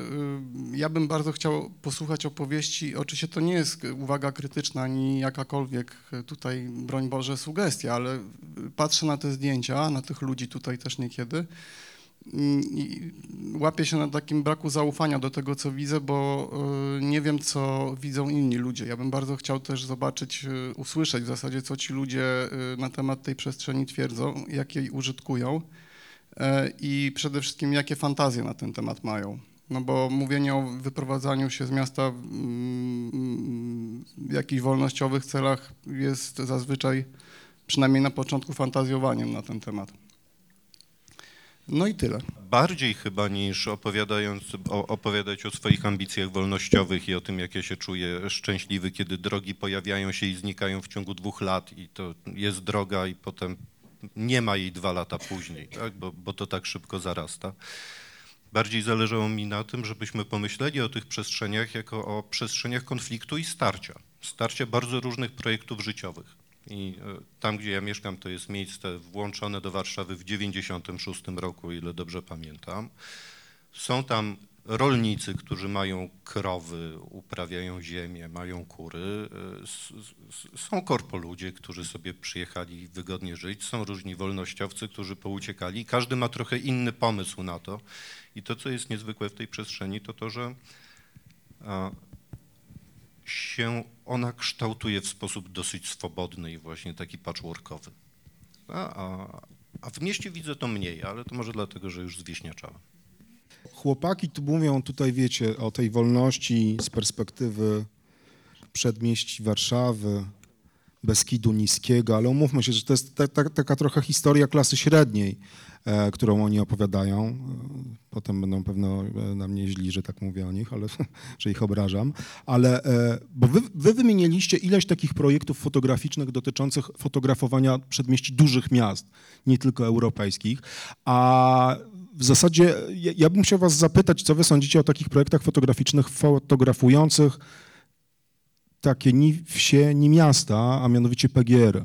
ja bym bardzo chciał posłuchać opowieści. Oczywiście to nie jest uwaga krytyczna ani jakakolwiek tutaj, broń Boże, sugestia, ale patrzę na te zdjęcia, na tych ludzi tutaj też niekiedy i łapię się na takim braku zaufania do tego, co widzę, bo y, nie wiem, co widzą inni ludzie. Ja bym bardzo chciał też zobaczyć, y, usłyszeć w zasadzie, co ci ludzie y, na temat tej przestrzeni twierdzą, jak jej użytkują i przede wszystkim, jakie fantazje na ten temat mają. No bo mówienie o wyprowadzaniu się z miasta w jakichś wolnościowych celach jest zazwyczaj, przynajmniej na początku, fantazjowaniem na ten temat. No i tyle.
Bardziej chyba niż opowiadając, opowiadać o swoich ambicjach wolnościowych i o tym, jak ja się czuję szczęśliwy, kiedy drogi pojawiają się i znikają w ciągu dwóch lat i to jest droga i potem nie ma jej dwa lata później, tak? bo, bo to tak szybko zarasta. Bardziej zależało mi na tym, żebyśmy pomyśleli o tych przestrzeniach jako o przestrzeniach konfliktu i starcia. Starcia bardzo różnych projektów życiowych. I e, tam, gdzie ja mieszkam, to jest miejsce włączone do Warszawy w 96 roku, ile dobrze pamiętam. Są tam rolnicy, którzy mają krowy, uprawiają ziemię, mają kury. E, Są korpoludzie, którzy sobie przyjechali wygodnie żyć. Są różni wolnościowcy, którzy pouciekali. Każdy ma trochę inny pomysł na to. I to, co jest niezwykłe w tej przestrzeni, to to, że się ona kształtuje w sposób dosyć swobodny i właśnie taki patchworkowy. A, a, a w mieście widzę to mniej, ale to może dlatego, że już zwieśniaczałem.
Chłopaki tu mówią tutaj, wiecie, o tej wolności z perspektywy przedmieści Warszawy, Beskidu Niskiego, ale umówmy się, że to jest ta, ta, taka trochę historia klasy średniej, e, którą oni opowiadają. E, Potem będą pewno e, na mnie źli, że tak mówię o nich, ale że ich obrażam. Ale, e, bo wy, wy wymieniliście ileś takich projektów fotograficznych dotyczących fotografowania przedmieści dużych miast, nie tylko europejskich, a w zasadzie ja, ja bym chciał was zapytać, co wy sądzicie o takich projektach fotograficznych fotografujących takie ni wsie, ni miasta, a mianowicie PGR,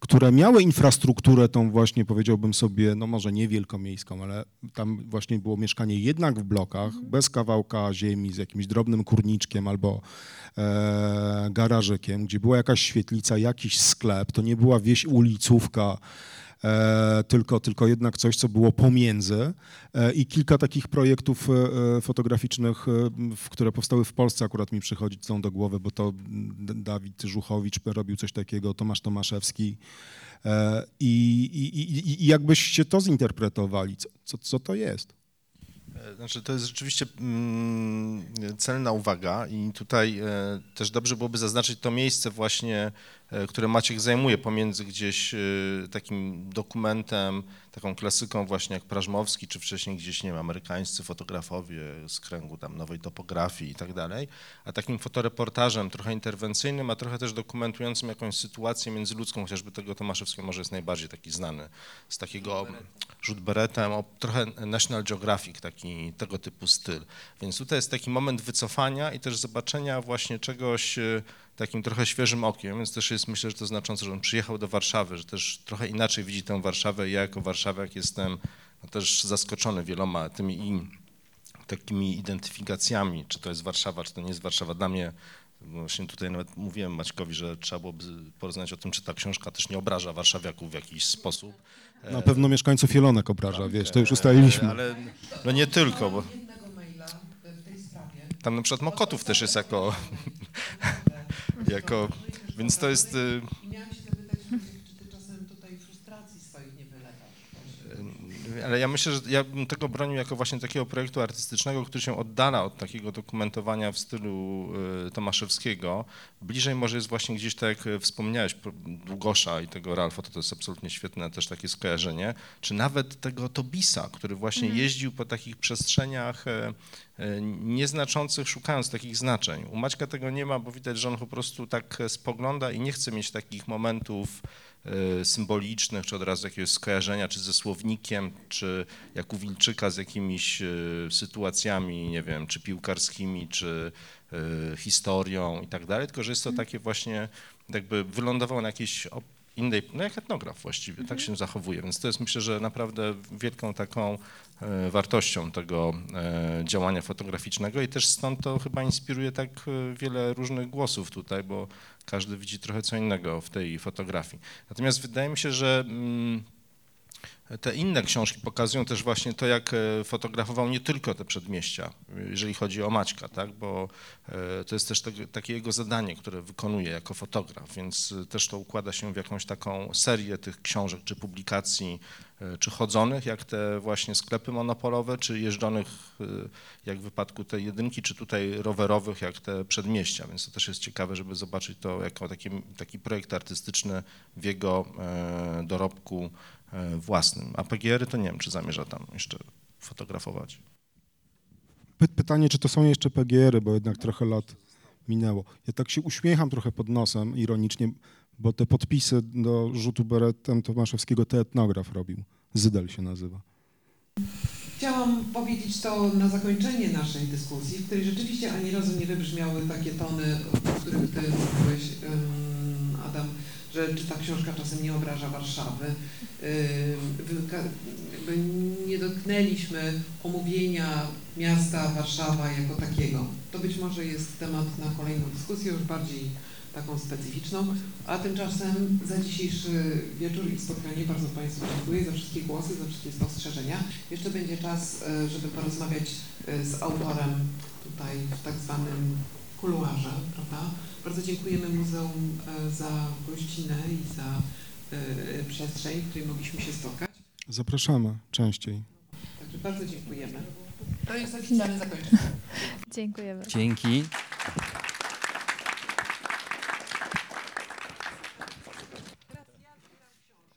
które miały infrastrukturę tą właśnie, powiedziałbym sobie, no może nie wielkomiejską, ale tam właśnie było mieszkanie jednak w blokach, bez kawałka ziemi, z jakimś drobnym kurniczkiem albo e, garażykiem, gdzie była jakaś świetlica, jakiś sklep, to nie była wieś ulicówka, tylko, tylko jednak coś, co było pomiędzy e, i kilka takich projektów e, e, fotograficznych, e, które powstały w Polsce akurat mi przychodzą do głowy, bo to D- Dawid Żuchowicz robił coś takiego, Tomasz Tomaszewski e, i, i, i, jakbyście to zinterpretowali, co, co, to jest?
E, Znaczy, to jest rzeczywiście mm, celna uwaga i tutaj e, też dobrze byłoby zaznaczyć to miejsce właśnie, e, które Maciek zajmuje pomiędzy gdzieś e, takim dokumentem, taką klasyką właśnie jak Prażmowski, czy wcześniej gdzieś, nie wiem, amerykańscy fotografowie z kręgu tam nowej topografii i tak dalej, a takim fotoreportażem trochę interwencyjnym, a trochę też dokumentującym jakąś sytuację międzyludzką, chociażby tego Tomaszewskiego może jest najbardziej taki znany, z takiego rzut beretem, o, trochę National Geographic, taki tego typu styl. Więc tutaj jest taki moment wycofania i też zobaczenia właśnie czegoś e, takim trochę świeżym okiem, więc też jest myślę, że to znaczące, że on przyjechał do Warszawy, że też trochę inaczej widzi tę Warszawę. Ja jako warszawiak jestem no, też zaskoczony wieloma tymi takimi identyfikacjami, czy to jest Warszawa, czy to nie jest Warszawa. Dla mnie Właśnie tutaj nawet mówiłem Maćkowi, że trzeba byłoby porozmawiać o tym, czy ta książka też nie obraża warszawiaków w jakiś sposób.
Na pewno mieszkańców Jelonek obraża, wiesz, to już ustaliliśmy.
Ale no nie tylko, bo
Jednego maila w tej sprawie.
tam na przykład Mokotów też jest jako, jako więc to jest... y,
I miałam się zapytać, Maciek, czy ty czasem tutaj frustracji swoich nie wylewasz?
Ale ja myślę, że ja bym tego bronił jako właśnie takiego projektu artystycznego, który się oddala od takiego dokumentowania w stylu y, Tomaszewskiego. Bliżej może jest właśnie gdzieś, tak jak y, wspomniałeś, Długosza i tego Ralfa, to, to jest absolutnie świetne też takie skojarzenie, czy nawet tego Tobisa, który właśnie jeździł po takich przestrzeniach e, e, nieznaczących, szukając takich znaczeń. U Maćka tego nie ma, bo widać, że on po prostu tak e, spogląda i nie chce mieć takich momentów e, symbolicznych, czy od razu jakiegoś skojarzenia, czy ze słownikiem, czy jak u Wilczyka z jakimiś e, sytuacjami, nie wiem, czy piłkarskimi, czy e, historią i tak dalej, tylko że jest to takie właśnie, jakby wylądował na jakiejś innej, no jak etnograf właściwie, tak się zachowuje, więc to jest myślę, że naprawdę wielką taką wartością tego e, działania fotograficznego i też stąd to chyba inspiruje tak e, wiele różnych głosów tutaj, bo każdy widzi trochę co innego w tej fotografii. Natomiast wydaje mi się, że mm, te inne książki pokazują też właśnie to, jak e, fotografował nie tylko te przedmieścia, jeżeli chodzi o Maćka, tak? bo e, to jest też takie jego zadanie, które wykonuje jako fotograf, więc e, też to układa się w jakąś taką serię tych książek czy publikacji, e, czy chodzonych, jak te właśnie sklepy monopolowe, czy jeżdżonych, e, jak w wypadku tej jedynki, czy tutaj rowerowych, jak te przedmieścia, więc to też jest ciekawe, żeby zobaczyć to jako taki, taki projekt artystyczny w jego e, dorobku e, własnym. A PGR-y to nie wiem, czy zamierza tam jeszcze fotografować.
Py- Pytanie, czy to są jeszcze PGR-y, bo jednak trochę lat minęło. Ja tak się uśmiecham trochę pod nosem ironicznie, bo te podpisy do rzutu beretem Tomaszewskiego to etnograf robił. Zydel się nazywa.
Chciałam powiedzieć to na zakończenie naszej dyskusji, w której rzeczywiście ani razu nie wybrzmiały takie tony, o których ty mówiłeś, Adam, że czy ta książka czasem nie obraża Warszawy. Wyka- jakby nie dotknęliśmy omówienia miasta Warszawa jako takiego. To być może jest temat na kolejną dyskusję, już bardziej taką specyficzną. A tymczasem za dzisiejszy wieczór i spotkanie bardzo Państwu dziękuję za wszystkie głosy, za wszystkie spostrzeżenia. Jeszcze będzie czas, e, żeby porozmawiać e, z autorem tutaj w tak zwanym kuluarze, prawda? Bardzo dziękujemy Muzeum e, za gościnę i za e, przestrzeń, w której mogliśmy się spotkać.
Zapraszamy częściej.
Także bardzo dziękujemy. To jest oficjalne zakończenie.
Dziękujemy.
Dzięki.